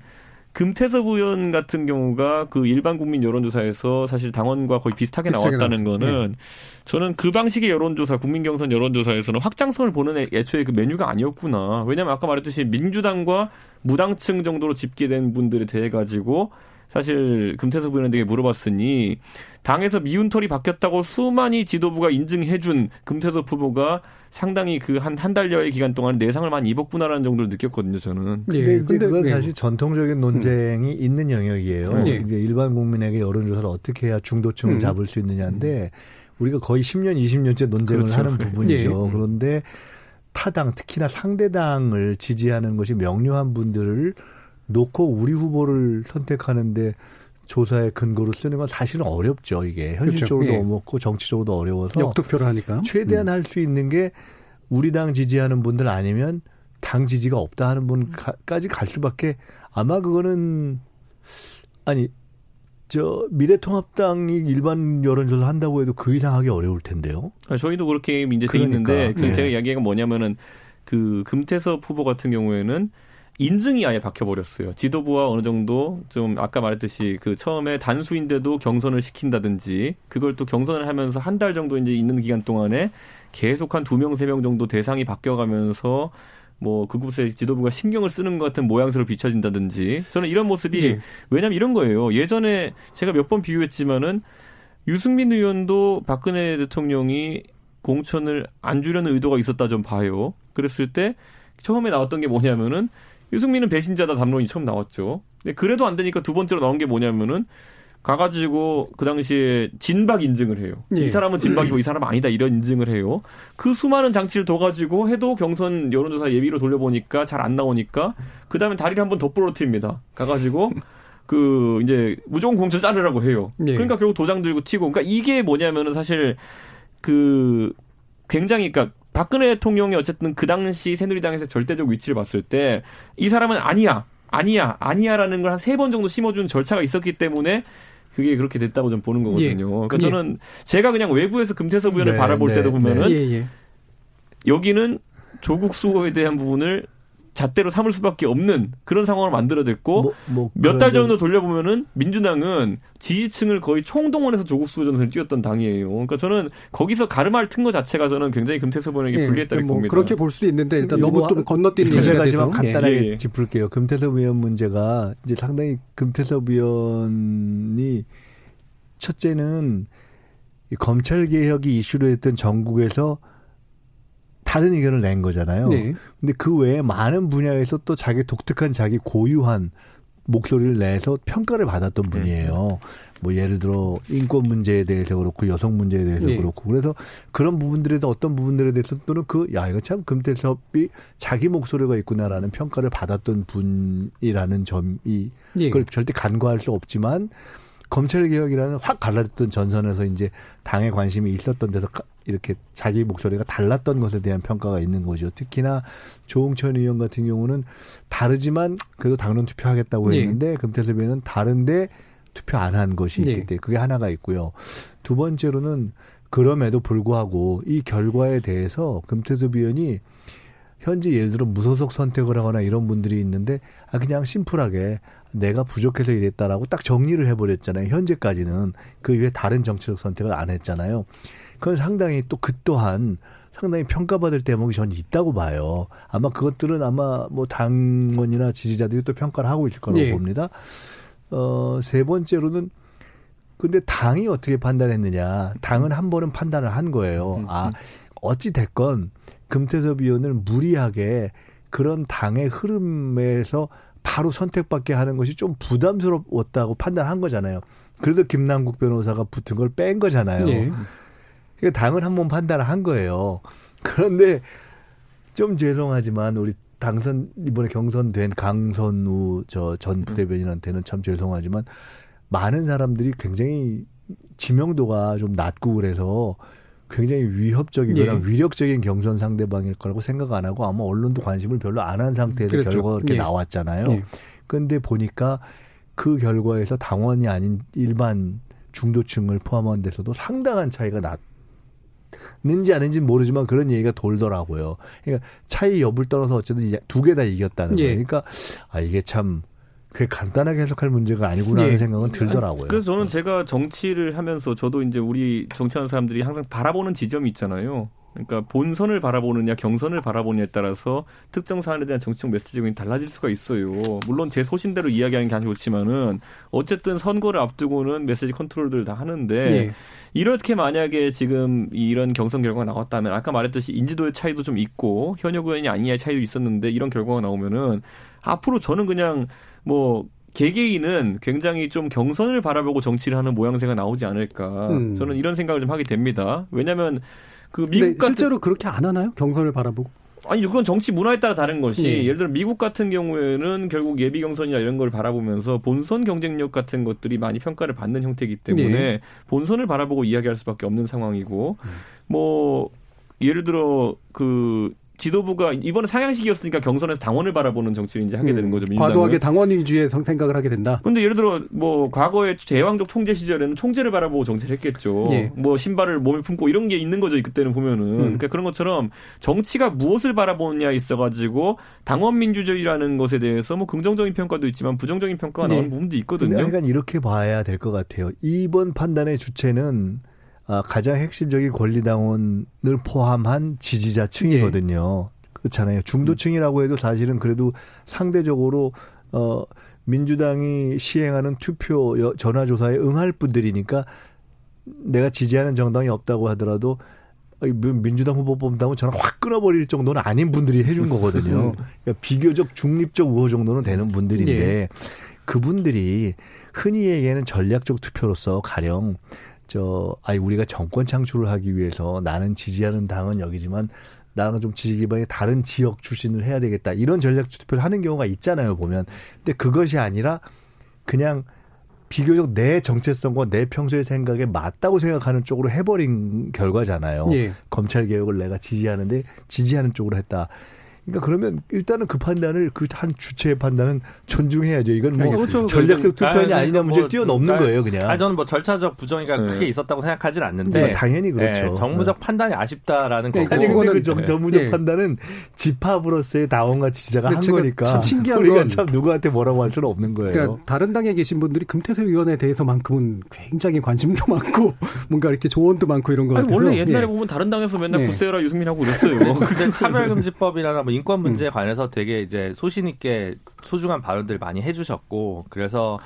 금태섭 의원 같은 경우가 그 일반 국민 여론조사에서 사실 당원과 거의 비슷하게, 나왔다는 거는 네. 저는 그 방식의 여론조사, 국민 경선 여론조사에서는 확장성을 보는 애초에 그 메뉴가 아니었구나. 왜냐하면 아까 말했듯이 민주당과 무당층 정도로 집계된 분들에 대해 가지고 사실 금태섭 의원에게 물어봤으니 당에서 미운 털이 바뀌었다고 수많이 지도부가 인증해준 금태섭 후보가 상당히 그 한 한 달여의 기간 동안 내상을 많이 입었구나라는 정도를 느꼈거든요, 저는. 네, 근데, 근데 그건 네. 사실 전통적인 논쟁이 음. 있는 영역이에요. 네. 이제 일반 국민에게 여론조사를 어떻게 해야 중도층을 음. 잡을 수 있느냐인데 우리가 거의 10년, 20년째 논쟁을 그렇죠. 하는 부분이죠. 네. 그런데 타당, 특히나 상대당을 지지하는 것이 명료한 분들을 놓고 우리 후보를 선택하는데 조사의 근거로 쓰는 건 사실은 어렵죠. 이게 현실적으로도 그렇죠. 예. 어렵고 정치적으로도 어려워서 역투표를 하니까 최대한 음. 할수 있는 게 우리 당 지지하는 분들 아니면 당 지지가 없다 하는 분까지 갈 수밖에 아마 그거는 아니 저 미래통합당이 일반 여론조사 한다고 해도 그 이상 하기 어려울 텐데요. 아, 저희도 그렇게 돼 그러니까. 있는데 네. 제가 이야기가 뭐냐면은 그 금태섭 후보 같은 경우에는 인증이 아예 박혀버렸어요. 지도부와 어느 정도 좀 아까 말했듯이 그 처음에 단수인데도 경선을 시킨다든지 그걸 또 경선을 하면서 한 달 정도 이제 있는 기간 동안에 계속 한 두 명, 세 명 정도 대상이 바뀌어가면서 뭐 그곳에 지도부가 신경을 쓰는 것 같은 모양새로 비춰진다든지 저는 이런 모습이 네. 왜냐면 이런 거예요. 예전에 제가 몇 번 비유했지만은 유승민 의원도 박근혜 대통령이 공천을 안 주려는 의도가 있었다 좀 봐요. 그랬을 때 처음에 나왔던 게 뭐냐면은 유승민은 배신자다 담론이 처음 나왔죠. 근데 그래도 안 되니까 두 번째로 나온 게 뭐냐면은 가가지고 그 당시에 진박 인증을 해요. 예. 이 사람은 진박이고 이 사람은 아니다 이런 인증을 해요. 그 수많은 장치를 둬가지고 해도 경선 여론조사 예비로 돌려보니까 잘 안 나오니까 그 다음에 다리를 한번 더 부러뜨립니다. 가가지고 그 이제 무조건 공천 자르라고 해요. 예. 그러니까 결국 도장 들고 튀고 그러니까 이게 뭐냐면은 사실 그 굉장히 그러니까 박근혜 대통령이 어쨌든 그 당시 새누리당에서 절대적 위치를 봤을 때 이 사람은 아니야, 아니야, 아니야라는 걸 한 세 번 정도 심어준 절차가 있었기 때문에 그게 그렇게 됐다고 좀 보는 거거든요. 예. 그러니까 예. 저는 제가 그냥 외부에서 금태섭 의원을 네, 바라볼 네, 때도 보면은 네. 예, 예. 여기는 조국 수호에 대한 부분을 잣대로 삼을 수밖에 없는 그런 상황을 만들어냈고 뭐, 뭐 몇달 전으로 돌려보면은 민주당은 지지층을 거의 총동원해서 조국 수호 전선을 뛰었던 당이에요. 그러니까 저는 거기서 가르마를 튼것 자체가 저는 굉장히 금태섭 의원에게 예, 불리했다고 뭐 봅니다. 그렇게 볼 수도 있는데 일단 너무 좀 건너뛰는 얘기가 돼서 간단하게 예, 예. 짚을게요. 금태섭 의원 문제가 이제 상당히 금태섭 의원이 첫째는 검찰 개혁이 이슈로 했던 전국에서 다른 의견을 낸 거잖아요. 네. 근데 그 외에 많은 분야에서 또 자기 독특한 자기 고유한 목소리를 내서 평가를 받았던 네. 분이에요. 뭐 예를 들어 인권 문제에 대해서 그렇고 여성 문제에 대해서 네. 그렇고 그래서 그런 부분들에 서 어떤 부분들에 대해서 또는 그 야 이거 참 금태섭이 자기 목소리가 있구나라는 평가를 받았던 분이라는 점이 네. 그걸 절대 간과할 수 없지만 검찰 개혁이라는 확 갈라졌던 전선에서 이제 당의 관심이 있었던 데서 이렇게 자기 목소리가 달랐던 것에 대한 평가가 있는 거죠. 특히나 조홍천 의원 같은 경우는 다르지만 그래도 당론 투표하겠다고 네. 했는데 네. 금태섭 의원은 다른데 투표 안 한 것이 있기 네. 때문에 그게 하나가 있고요. 두 번째로는 그럼에도 불구하고 이 결과에 대해서 금태섭 의원이 현재 예를 들어 무소속 선택을 하거나 이런 분들이 있는데 아 그냥 심플하게 내가 부족해서 이랬다라고 딱 정리를 해버렸잖아요. 현재까지는 그 이후에 다른 정치적 선택을 안 했잖아요. 그건 상당히 또 그 또한 상당히 평가받을 대목이 저는 있다고 봐요. 아마 그것들은 아마 뭐 당원이나 지지자들이 또 평가를 하고 있을 거라고 예. 봅니다. 어, 세 번째로는 근데 당이 어떻게 판단했느냐. 당은 한 번은 판단을 한 거예요. 음, 음, 아, 음. 어찌 됐건 금태섭 의원을 무리하게 그런 당의 흐름에서 바로 선택받게 하는 것이 좀 부담스럽다고 판단한 거잖아요. 그래도 김남국 변호사가 붙은 걸 뺀 거잖아요. 네. 그러니까 당은 한번 판단을 한 거예요. 그런데 좀 죄송하지만 우리 당선 이번에 경선된 강선우 저 전 부대변인한테는 참 죄송하지만 많은 사람들이 굉장히 지명도가 좀 낮고 그래서 굉장히 위협적이거나 예. 위력적인 경선 상대방일 거라고 생각 안 하고 아마 언론도 관심을 별로 안 한 상태에서 그렇죠. 결과가 그렇게 예. 나왔잖아요. 예. 근데 보니까 그 결과에서 당원이 아닌 일반 중도층을 포함한 데서도 상당한 차이가 났 는지 아닌지 모르지만 그런 얘기가 돌더라고요. 그러니까 차이 여부를 떠나서 어쨌든 두 개 다 이겼다는 예. 거예요. 그러니까 아 이게 참 그게 간단하게 해석할 문제가 아니구나 하는 예. 생각은 들더라고요. 그래서 저는 제가 정치를 하면서 저도 이제 우리 정치하는 사람들이 항상 바라보는 지점이 있잖아요. 그러니까 본선을 바라보느냐 경선을 바라보느냐에 따라서 특정 사안에 대한 정치적 메시지가 달라질 수가 있어요. 물론 제 소신대로 이야기하는 게 아주 좋지만은 어쨌든 선거를 앞두고는 메시지 컨트롤들 다 하는데 네. 이렇게 만약에 지금 이런 경선 결과가 나왔다면 아까 말했듯이 인지도의 차이도 좀 있고 현역 의원이 아니냐의 차이도 있었는데 이런 결과가 나오면은 앞으로 저는 그냥 뭐 개개인은 굉장히 좀 경선을 바라보고 정치를 하는 모양새가 나오지 않을까. 음. 저는 이런 생각을 좀 하게 됩니다. 왜냐하면 그 미국 같은 실제로 그렇게 안 하나요? 경선을 바라보고? 아니 그건 정치 문화에 따라 다른 것이 네. 예를 들어 미국 같은 경우에는 결국 예비 경선이나 이런 걸 바라보면서 본선 경쟁력 같은 것들이 많이 평가를 받는 형태이기 때문에 네. 본선을 바라보고 이야기할 수밖에 없는 상황이고 음. 뭐 예를 들어 그 지도부가 이번에 상향식이었으니까 경선에서 당원을 바라보는 정치를 이제 하게 되는 거죠. 민주당은. 과도하게 당원 위주의 생각을 하게 된다. 근데 예를 들어 뭐 과거에 제왕적 총재 시절에는 총재를 바라보고 정치를 했겠죠. 예. 뭐 신발을 몸에 품고 이런 게 있는 거죠. 그때는 보면은. 음. 그러니까 그런 것처럼 정치가 무엇을 바라보느냐 있어가지고 당원 민주주의라는 것에 대해서 뭐 긍정적인 평가도 있지만 부정적인 평가가 네. 나오는 부분도 있거든요. 그러니까 이렇게 봐야 될 것 같아요. 이번 판단의 주체는 아, 가장 핵심적인 권리당원을 포함한 지지자층이거든요. 예. 그렇잖아요. 중도층이라고 해도 사실은 그래도 상대적으로 어 민주당이 시행하는 투표 전화조사에 응할 분들이니까 내가 지지하는 정당이 없다고 하더라도 민주당 후보 뽑는다면 전화 확 끊어버릴 정도는 아닌 분들이 해준 거거든요. 그러니까 비교적 중립적 우호 정도는 되는 분들인데 예. 그분들이 흔히 얘기하는 전략적 투표로서 가령 저 아니 우리가 정권 창출을 하기 위해서 나는 지지하는 당은 여기지만 나는 좀 지지 기반이 다른 지역 출신을 해야 되겠다 이런 전략 투표를 하는 경우가 있잖아요 보면 근데 그것이 아니라 그냥 비교적 내 정체성과 내 평소의 생각에 맞다고 생각하는 쪽으로 해버린 결과잖아요. 예. 검찰 개혁을 내가 지지하는데 지지하는 쪽으로 했다. 그러니까 그러면 일단은 그 판단을 그 한 주체의 판단은 존중해야죠. 이건 뭐 그렇죠. 전략적 투표냐 아, 아니냐 문제를 뭐, 뛰어넘는 아, 거예요, 그냥. 아 저는 뭐 절차적 부정이가 네. 크게 있었다고 생각하진 않는데 네, 당연히 그렇죠. 네, 정무적 네. 판단이 아쉽다라는 네, 거고. 아니 근데 그 정, 정무적 네. 판단은 집합으로서의 다원과 지지자가 한 거니까 참 신기한 우리가 참 누구한테 뭐라고 할 수는 없는 거예요. 그러니까 다른 당에 계신 분들이 금태섭 의원에 대해서만큼은 굉장히 관심도 많고 뭔가 이렇게 조언도 많고 이런 거 같아서 원래 옛날에 보면 다른 당에서 맨날 부세라 유승민 하고 그랬어요. 근데 차별금지법이나 뭐 인권 문제에 음. 관해서 되게 이제 소신 있게 소중한 발언들 많이 해주셨고 그래서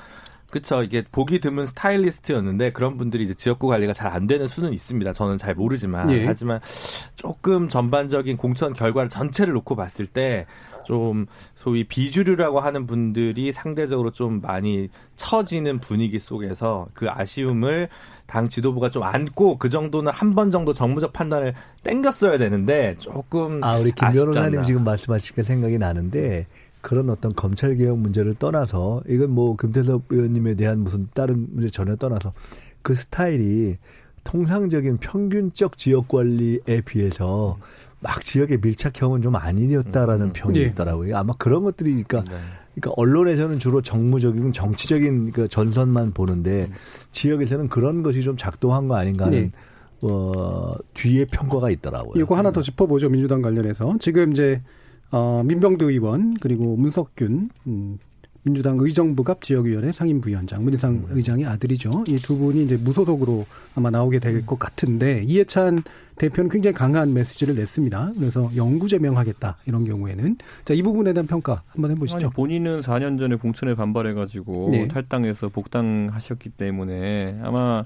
그쵸 이게 보기 드문 스타일리스트였는데 그런 분들이 이제 지역구 관리가 잘 안 되는 수는 있습니다. 저는 잘 모르지만 예. 하지만 조금 전반적인 공천 결과를 전체를 놓고 봤을 때 좀 소위 비주류라고 하는 분들이 상대적으로 좀 많이 처지는 분위기 속에서 그 아쉬움을 당 지도부가 좀 안고 그 정도는 한 번 정도 정무적 판단을 땡겼어야 되는데 조금 아 우리 김 변호사님 지금 말씀하시니까 생각이 나는데 그런 어떤 검찰 개혁 문제를 떠나서 이건 뭐 금태섭 의원님에 대한 무슨 다른 문제 전혀 떠나서 그 스타일이 통상적인 평균적 지역 관리에 비해서 막 지역의 밀착형은 좀 아니었다라는 음, 평이 네. 있더라고요. 아마 그런 것들이 그러니까 네. 그러니까 언론에서는 주로 정무적인 정치적인 그 전선만 보는데 음. 지역에서는 그런 것이 좀 작동한 거 아닌가 하는 네. 어, 뒤에 평가가 있더라고요. 이거 하나 더 짚어보죠 민주당 관련해서 지금 이제 어, 민병두 의원 그리고 문석균 음, 민주당 의정부갑 지역위원회 상임부위원장 문희상 음. 의장의 아들이죠. 이 두 분이 이제 무소속으로 아마 나오게 될것 음. 같은데 이해찬 대표는 굉장히 강한 메시지를 냈습니다. 그래서 영구 제명하겠다 이런 경우에는 자 이 부분에 대한 평가 한번 해보시죠. 아니, 본인은 4년 전에 공천에 반발해가지고 네. 탈당해서 복당하셨기 때문에 아마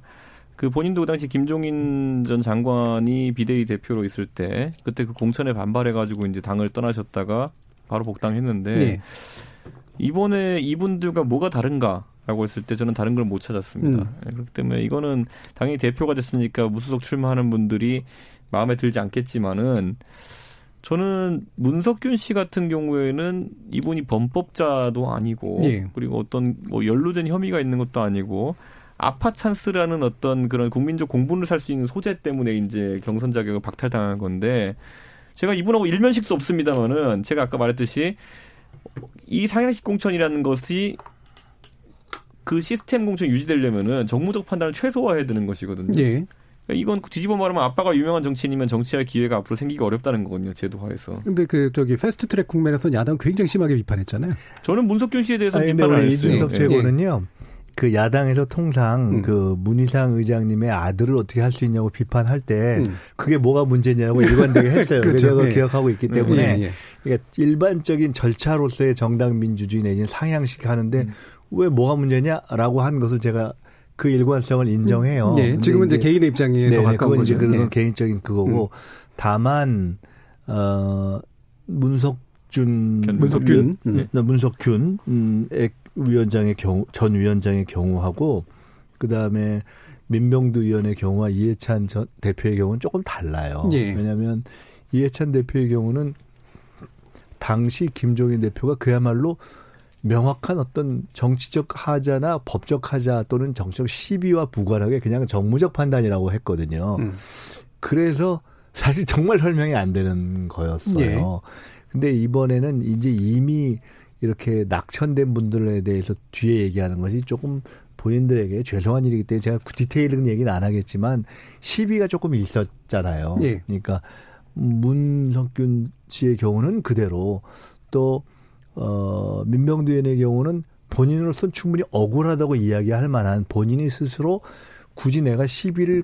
그 본인도 그 당시 김종인 전 장관이 비대위 대표로 있을 때 그때 그 공천에 반발해가지고 이제 당을 떠나셨다가 바로 복당했는데 네. 이번에 이분들과 뭐가 다른가 라고 했을 때 저는 다른 걸 못 찾았습니다. 음. 네, 그렇기 때문에 이거는 당연히 대표가 됐으니까 무소속 출마하는 분들이 마음에 들지 않겠지만은 저는 문석균 씨 같은 경우에는 이분이 범법자도 아니고 예. 그리고 어떤 뭐 연루된 혐의가 있는 것도 아니고 아파 찬스라는 어떤 그런 국민적 공분을 살 수 있는 소재 때문에 이제 경선 자격을 박탈당한 건데 제가 이분하고 일면식도 없습니다만은 제가 아까 말했듯이 이 상향식 공천이라는 것이 그 시스템 공천이 유지되려면은 정무적 판단을 최소화해야 되는 것이거든요. 예. 그러니까 이건 뒤집어 말하면 아빠가 유명한 정치인이면 정치할 기회가 앞으로 생기기 어렵다는 거거든요. 제도화에서. 근데 그 저기 패스트트랙 국면에서 야당 굉장히 심하게 비판했잖아요. 저는 문석균 씨에 대해서 비판을 안 했어요. 이준석 최고는요. 예. 그 야당에서 통상 음. 그 문희상 의장님의 아들을 어떻게 할 수 있냐고 비판할 때 음. 그게 뭐가 문제냐고 일관되게 했어요. 그렇죠. 그걸 예. 기억하고 있기 때문에 예, 예. 그러니까 일반적인 절차로서의 정당 민주주의 내지는 상향식 하는데 음. 왜 뭐가 문제냐라고 한 것을 제가 그 일관성을 인정해요. 네, 지금은 이제, 개인의 입장에 네, 더 가까운 거죠. 그건 네. 개인적인 그거고 음. 다만 어 문석준 문석균 음. 문석균 음, 위원장의 경우 전 위원장의 경우하고 그 다음에 민병두 의원의 경우와 이해찬 전 대표의 경우는 조금 달라요. 예. 왜냐하면 이해찬 대표의 경우는 당시 김종인 대표가 그야말로 명확한 어떤 정치적 하자나 법적 하자 또는 정치적 시비와 무관하게 그냥 정무적 판단이라고 했거든요. 음. 그래서 사실 정말 설명이 안 되는 거였어요. 예. 근데 이번에는 이제 이미 이렇게 낙천된 분들에 대해서 뒤에 얘기하는 것이 조금 본인들에게 죄송한 일이기 때문에 제가 디테일은 얘기는 안 하겠지만 시비가 조금 있었잖아요. 예. 그러니까 문석균 씨의 경우는 그대로 또 어, 민병두 의원의 경우는 본인으로서는 충분히 억울하다고 이야기할 만한 본인이 스스로 굳이 내가 시비를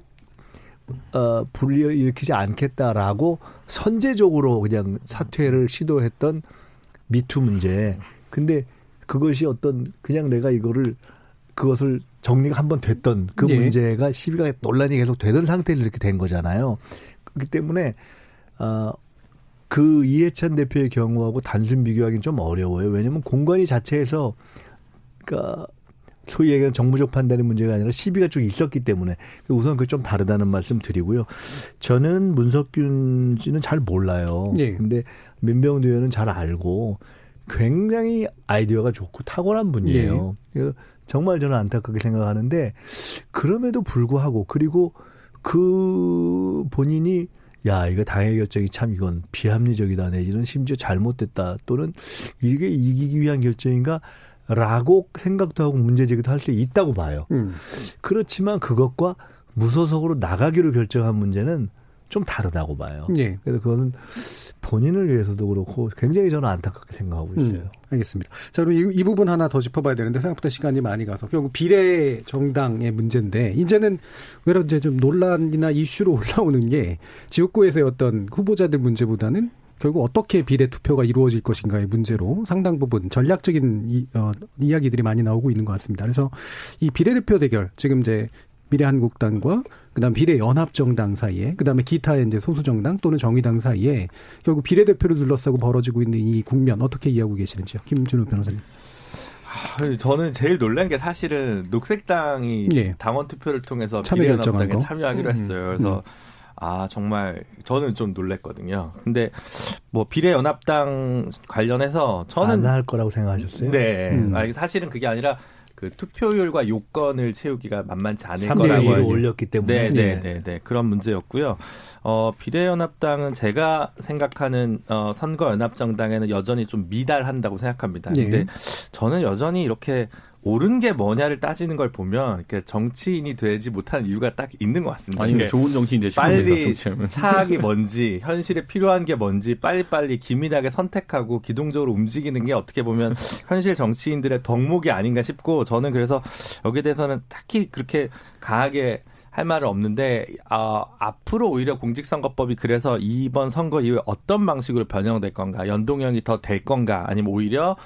어, 불리어 일으키지 않겠다라고 선제적으로 그냥 사퇴를 시도했던 미투 문제. 근데 그것이 어떤 그냥 내가 이거를 그것을 정리가 한 번 됐던 그 예. 문제가 시비가 논란이 계속 되던 상태에서 이렇게 된 거잖아요. 그렇기 때문에 어, 그 이해찬 대표의 경우하고 단순 비교하기는 좀 어려워요. 왜냐하면 공간이 자체에서 그러니까 소위 얘기하는 정무적 판단의 문제가 아니라 시비가 쭉 있었기 때문에 우선 그 좀 다르다는 말씀 드리고요. 저는 문석균 씨는 잘 몰라요. 예. 근데 민병두 의원은 잘 알고 굉장히 아이디어가 좋고 탁월한 분이에요. 예. 정말 저는 안타깝게 생각하는데 그럼에도 불구하고 그리고 그 본인이 야 이거 당의 결정이 참 이건 비합리적이다 내지는 심지어 잘못됐다 또는 이게 이기기 위한 결정인가 라고 생각도 하고 문제 제기도 할 수 있다고 봐요. 음. 그렇지만 그것과 무소속으로 나가기로 결정한 문제는 좀 다르다고 봐요. 예. 그래서 그거는 본인을 위해서도 그렇고 굉장히 저는 안타깝게 생각하고 음, 있어요. 음, 알겠습니다. 자, 그럼 이, 이, 부분 하나 더 짚어봐야 되는데 생각보다 시간이 많이 가서 결국 비례 정당의 문제인데 이제는 외로 이제 좀 논란이나 이슈로 올라오는 게 지역구에서의 어떤 후보자들 문제보다는 결국 어떻게 비례 투표가 이루어질 것인가의 문제로 상당 부분 전략적인 이, 어, 이야기들이 많이 나오고 있는 것 같습니다. 그래서 이 비례 대표 대결 지금 이제 미래한국당과 그다음 비례 연합정당 사이에 그다음에 기타의 이제 소수 정당 또는 정의당 사이에 결국 비례 대표를 둘러싸고 벌어지고 있는 이 국면 어떻게 이해하고 계시는지요, 김준우 변호사님. 아, 저는 제일 놀란 게 사실은 녹색당이 예. 당원 투표를 통해서 비례연합당에 참여하기로 음. 했어요. 그래서 음. 아, 정말 저는 좀 놀랬거든요. 근데 뭐 비례연합당 관련해서 저는 안 할 거라고 생각하셨어요? 네. 음. 아, 사실은 그게 아니라 그 투표율과 요건을 채우기가 만만치 않을 거라고 올렸기 때문에 네, 네, 네, 네, 그런 문제였고요. 어, 비례연합당은 제가 생각하는 어, 선거연합정당에는 여전히 좀 미달한다고 생각합니다. 네. 근데 저는 여전히 이렇게 옳은 게 뭐냐를 따지는 걸 보면 정치인이 되지 못하는 이유가 딱 있는 것 같습니다. 아니, 좋은 정치인 되시면 빨리 차악이 뭔지 현실에 필요한 게 뭔지 빨리빨리 기민하게 선택하고 기동적으로 움직이는 게 어떻게 보면 현실 정치인들의 덕목이 아닌가 싶고 저는 그래서 여기에 대해서는 딱히 그렇게 강하게 할 말은 없는데 어, 앞으로 오히려 공직선거법이 그래서 이번 선거 이후에 어떤 방식으로 변형될 건가 연동형이 더 될 건가 아니면 오히려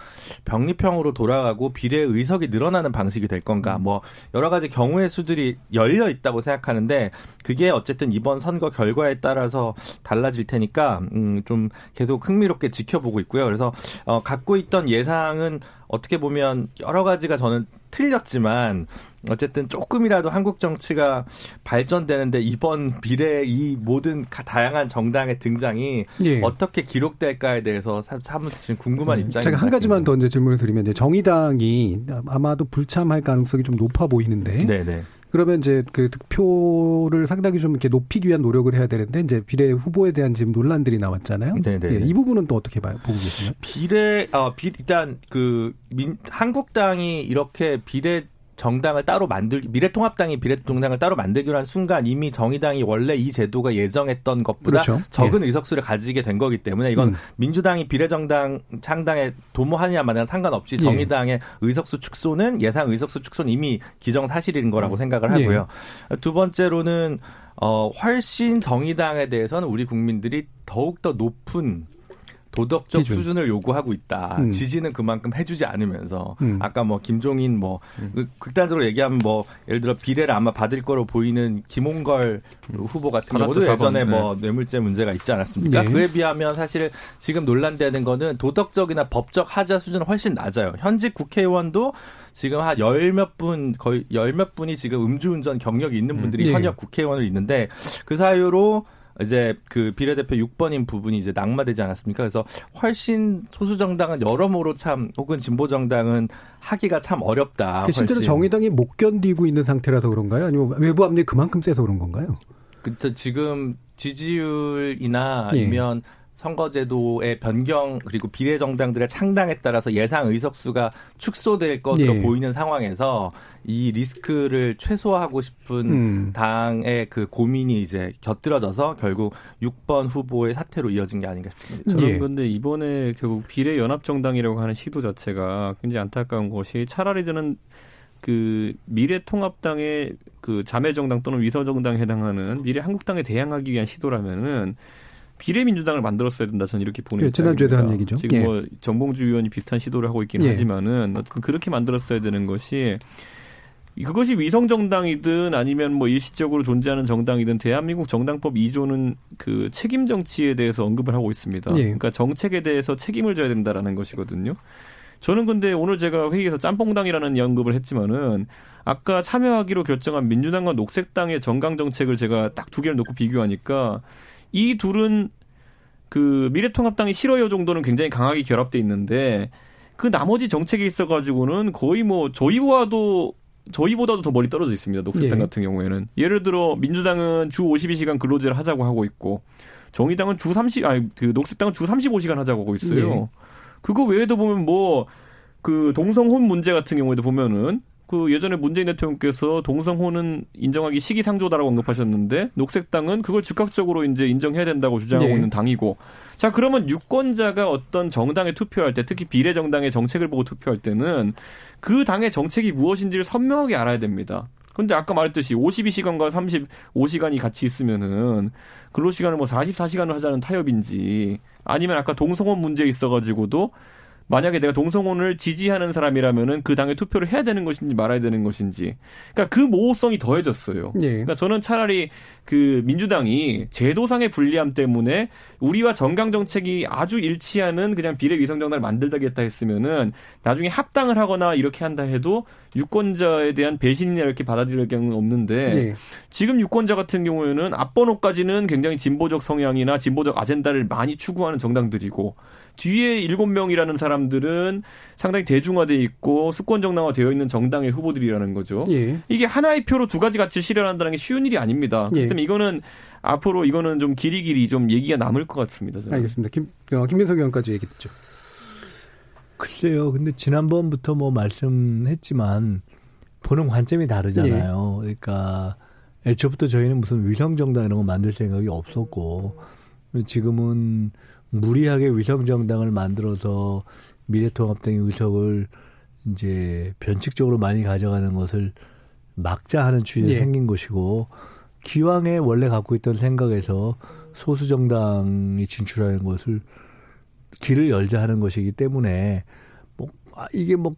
병립형으로 돌아가고 비례 의석이 늘어나는 방식이 될 건가 뭐 여러 가지 경우의 수들이 열려 있다고 생각하는데 그게 어쨌든 이번 선거 결과에 따라서 달라질 테니까 음, 좀 계속 흥미롭게 지켜보고 있고요. 그래서 어, 갖고 있던 예상은 어떻게 보면 여러 가지가 저는 틀렸지만 어쨌든 조금이라도 한국 정치가 발전되는데 이번 비례 이 모든 다양한 정당의 등장이 예. 어떻게 기록될까에 대해서 사무실 지금 궁금한 음, 입장입니다. 제가 한 가지만 더 이제 질문을 드리면 이제 정의당이 아마도 불참할 가능성이 좀 높아 보이는데 네네. 그러면 이제 그 득표를 상당히 좀 이렇게 높이기 위한 노력을 해야 되는데 이제 비례 후보에 대한 지금 논란들이 나왔잖아요. 네네. 예, 이 부분은 또 어떻게 봐요, 보고 계시나요? 비례 어 비, 일단 그 민, 한국당이 이렇게 비례 정당을 따로 만들 미래통합당이 비례통당을 따로 만들기로 한 순간 이미 정의당이 원래 이 제도가 예정했던 것보다 그렇죠. 적은 예. 의석수를 가지게 된 거기 때문에 이건 음. 민주당이 비례정당 창당에 도모하느냐 마냐 상관없이 예. 정의당의 예. 의석수 축소는 예상 의석수 축소는 이미 기정 사실인 거라고 음. 생각을 하고요. 예. 두 번째로는 어 훨씬 정의당에 대해서는 우리 국민들이 더욱 더 높은 도덕적 기준. 수준을 요구하고 있다. 음. 지지는 그만큼 해주지 않으면서 음. 아까 뭐 김종인 뭐 음. 그 극단적으로 얘기하면 뭐 예를 들어 비례를 아마 받을 거로 보이는 김홍걸 음. 후보 같은 경우도 예전에 네. 뭐 뇌물죄 문제가 있지 않았습니까? 네. 그에 비하면 사실 지금 논란되는 거는 도덕적이나 법적 하자 수준은 훨씬 낮아요. 현직 국회의원도 지금 한 열 몇 분, 거의 열 몇 분이 지금 음주운전 경력이 있는 분들이 음. 현역 네. 국회의원을 있는데 그 사유로 이제 그 비례대표 6번인 부분이 이제 낙마되지 않았습니까? 그래서 훨씬 소수 정당은 여러모로 참 혹은 진보 정당은 하기가 참 어렵다. 실제로 정의당이 못 견디고 있는 상태라서 그런가요? 아니면 외부 압력이 그만큼 세서 그런 건가요? 그쵸 지금 지지율이나 예. 아니면 예. 선거제도의 변경 그리고 비례정당들의 창당에 따라서 예상 의석수가 축소될 것으로 예. 보이는 상황에서 이 리스크를 최소화하고 싶은 음. 당의 그 고민이 이제 곁들여져서 결국 6번 후보의 사태로 이어진 게 아닌가 싶습니다. 저는 예. 근데 이번에 결국 비례연합정당이라고 하는 시도 자체가 굉장히 안타까운 것이 차라리 저는 그 미래통합당의 그 자매정당 또는 위서정당에 해당하는 미래한국당에 대항하기 위한 시도라면은 비례민주당을 만들었어야 된다. 저는 이렇게 보는 그 지난주에도 한 얘기죠. 지금 예. 뭐 정봉주 의원이 비슷한 시도를 하고 있긴 예. 하지만은 어쨌든 그렇게 만들었어야 되는 것이 그것이 위성 정당이든 아니면 뭐 일시적으로 존재하는 정당이든 대한민국 정당법 2조는 그 책임 정치에 대해서 언급을 하고 있습니다. 예. 그러니까 정책에 대해서 책임을 져야 된다라는 것이거든요. 저는 근데 오늘 제가 회의에서 짬뽕당이라는 언급을 했지만은 아까 참여하기로 결정한 민주당과 녹색당의 정강 정책을 제가 딱 두 개를 놓고 비교하니까 이 둘은 그 미래통합당이 싫어요 정도는 굉장히 강하게 결합돼 있는데 그 나머지 정책에 있어 가지고는 거의 뭐 저희와도 저희보다도 더 멀리 떨어져 있습니다. 녹색당 예. 같은 경우에는 예를 들어 민주당은 주 52시간 근로제를 하자고 하고 있고 정의당은 주 30, 아니 그 녹색당은 주 35시간 하자고 하고 있어요. 예. 그거 외에도 보면 뭐 그 동성혼 문제 같은 경우에도 보면은 그 예전에 문재인 대통령께서 동성혼은 인정하기 시기상조다라고 언급하셨는데 녹색당은 그걸 즉각적으로 이제 인정해야 된다고 주장하고 네. 있는 당이고 자 그러면 유권자가 어떤 정당에 투표할 때 특히 비례정당의 정책을 보고 투표할 때는 그 당의 정책이 무엇인지를 선명하게 알아야 됩니다. 근데 아까 말했듯이 52시간과 35시간이 같이 있으면은 근로시간을 뭐 44시간을 하자는 타협인지 아니면 아까 동성혼 문제에 있어가지고도 만약에 내가 동성혼을 지지하는 사람이라면은 그 당에 투표를 해야 되는 것인지 말아야 되는 것인지. 그러니까 그 모호성이 더해졌어요. 예. 그러니까 저는 차라리 그 민주당이 제도상의 불리함 때문에 우리와 정강 정책이 아주 일치하는 그냥 비례 위성 정당을 만들다겠다 했으면은 나중에 합당을 하거나 이렇게 한다 해도 유권자에 대한 배신이나 이렇게 받아들일 경우는 없는데 예. 지금 유권자 같은 경우에는 앞번호까지는 굉장히 진보적 성향이나 진보적 아젠다를 많이 추구하는 정당들이고 뒤에 일곱 명이라는 사람들은 상당히 대중화돼 있고 수권 정당화 되어 있는 정당의 후보들이라는 거죠. 예. 이게 하나의 표로 두 가지 가치를 실현한다는 게 쉬운 일이 아닙니다. 예. 그렇기 이거는 앞으로 이거는 좀 길이 길이 좀 얘기가 남을 것 같습니다. 저는. 알겠습니다. 김, 어, 김민석 의원까지 얘기 듣죠. 글쎄요. 근데 지난번부터 뭐 말씀했지만 보는 관점이 다르잖아요. 예. 그러니까 애초부터 저희는 무슨 위성 정당 이런 거 만들 생각이 없었고 지금은 무리하게 위성정당을 만들어서 미래통합당의 의석을 이제 변칙적으로 많이 가져가는 것을 막자 하는 추진이 예. 생긴 것이고 기왕에 원래 갖고 있던 생각에서 소수 정당이 진출하는 것을 길을 열자 하는 것이기 때문에 뭐 아, 이게 뭐,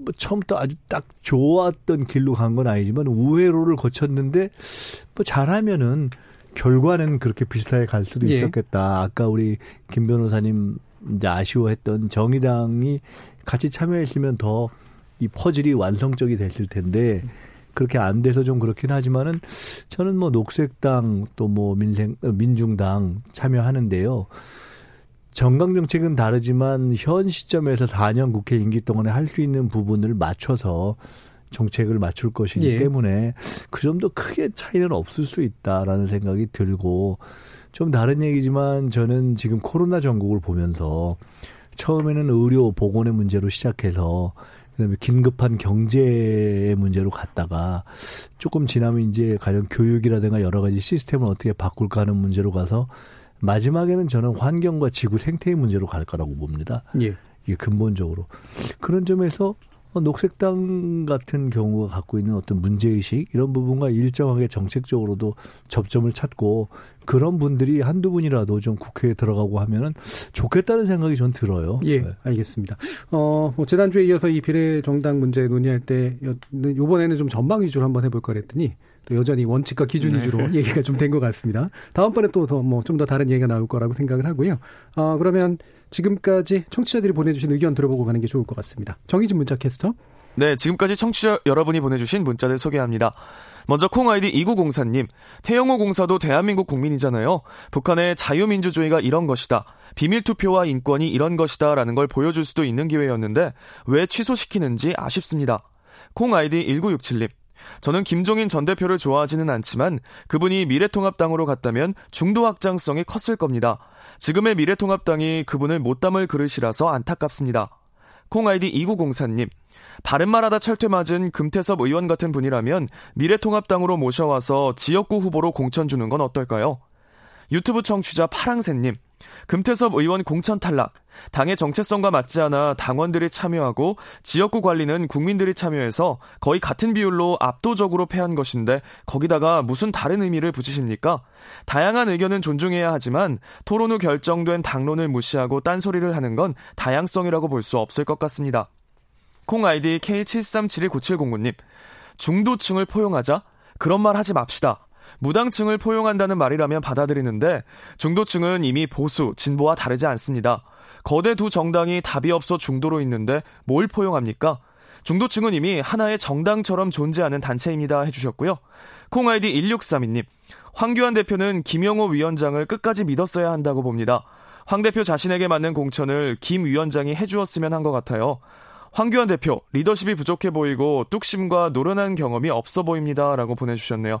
뭐 처음부터 아주 딱 좋았던 길로 간 건 아니지만 우회로를 거쳤는데 뭐 잘하면은 결과는 그렇게 비슷하게 갈 수도 예. 있었겠다. 아까 우리 김 변호사님 이제 아쉬워했던 정의당이 같이 참여했으면 더 이 퍼즐이 완성적이 됐을 텐데 그렇게 안 돼서 좀 그렇긴 하지만은 저는 뭐 녹색당 또 뭐 민생 어, 민중당 참여하는데요. 정강 정책은 다르지만 현 시점에서 4년 국회 임기 동안에 할 수 있는 부분을 맞춰서 정책을 맞출 것이기 예. 때문에 그 점도 크게 차이는 없을 수 있다라는 생각이 들고 좀 다른 얘기지만 저는 지금 코로나 전국을 보면서 처음에는 의료 보건의 문제로 시작해서 그다음에 긴급한 경제의 문제로 갔다가 조금 지나면 이제 가령 교육이라든가 여러 가지 시스템을 어떻게 바꿀까 하는 문제로 가서 마지막에는 저는 환경과 지구 생태의 문제로 갈 거라고 봅니다. 예. 이게 근본적으로 그런 점에서 어, 녹색당 같은 경우가 갖고 있는 어떤 문제의식 이런 부분과 일정하게 정책적으로도 접점을 찾고 그런 분들이 한두 분이라도 좀 국회에 들어가고 하면은 좋겠다는 생각이 전 들어요. 예, 네. 알겠습니다. 어, 뭐 지난주에 이어서 이 비례 정당 문제 논의할 때 요번에는 좀 전방 위주로 한번 해볼 거 그랬더니 또 여전히 원칙과 기준 위주로 네. 얘기가 좀 된 것 같습니다. 다음번에 또 더 뭐 좀 더 다른 얘기가 나올 거라고 생각을 하고요. 어, 그러면 지금까지 청취자들이 보내주신 의견 들어보고 가는 게 좋을 것 같습니다. 정희진 문자 캐스터. 네, 지금까지 청취자 여러분이 보내주신 문자들 소개합니다. 먼저 콩 아이디 2904님, 태영호 공사도 대한민국 국민이잖아요. 북한의 자유민주주의가 이런 것이다. 비밀투표와 인권이 이런 것이다. 라는 걸 보여줄 수도 있는 기회였는데, 왜 취소시키는지 아쉽습니다. 콩 아이디 1967님, 저는 김종인 전 대표를 좋아하지는 않지만 그분이 미래통합당으로 갔다면 중도 확장성이 컸을 겁니다. 지금의 미래통합당이 그분을 못 담을 그릇이라서 안타깝습니다. 콩 아이디 2904님, 바른말하다 철퇴 맞은 금태섭 의원 같은 분이라면 미래통합당으로 모셔와서 지역구 후보로 공천 주는 건 어떨까요? 유튜브 청취자 파랑새님, 금태섭 의원 공천 탈락. 당의 정체성과 맞지 않아 당원들이 참여하고 지역구 관리는 국민들이 참여해서 거의 같은 비율로 압도적으로 패한 것인데 거기다가 무슨 다른 의미를 붙이십니까? 다양한 의견은 존중해야 하지만 토론 후 결정된 당론을 무시하고 딴소리를 하는 건 다양성이라고 볼 수 없을 것 같습니다. 콩 아이디 K73719709님. 중도층을 포용하자? 그런 말 하지 맙시다. 무당층을 포용한다는 말이라면 받아들이는데 중도층은 이미 보수, 진보와 다르지 않습니다. 거대 두 정당이 답이 없어 중도로 있는데 뭘 포용합니까? 중도층은 이미 하나의 정당처럼 존재하는 단체입니다 해주셨고요. 콩 아이디 1632님. 황교안 대표는 김영호 위원장을 끝까지 믿었어야 한다고 봅니다. 황 대표 자신에게 맞는 공천을 김 위원장이 해주었으면 한 것 같아요. 황교안 대표, 리더십이 부족해 보이고 뚝심과 노련한 경험이 없어 보입니다. 라고 보내주셨네요.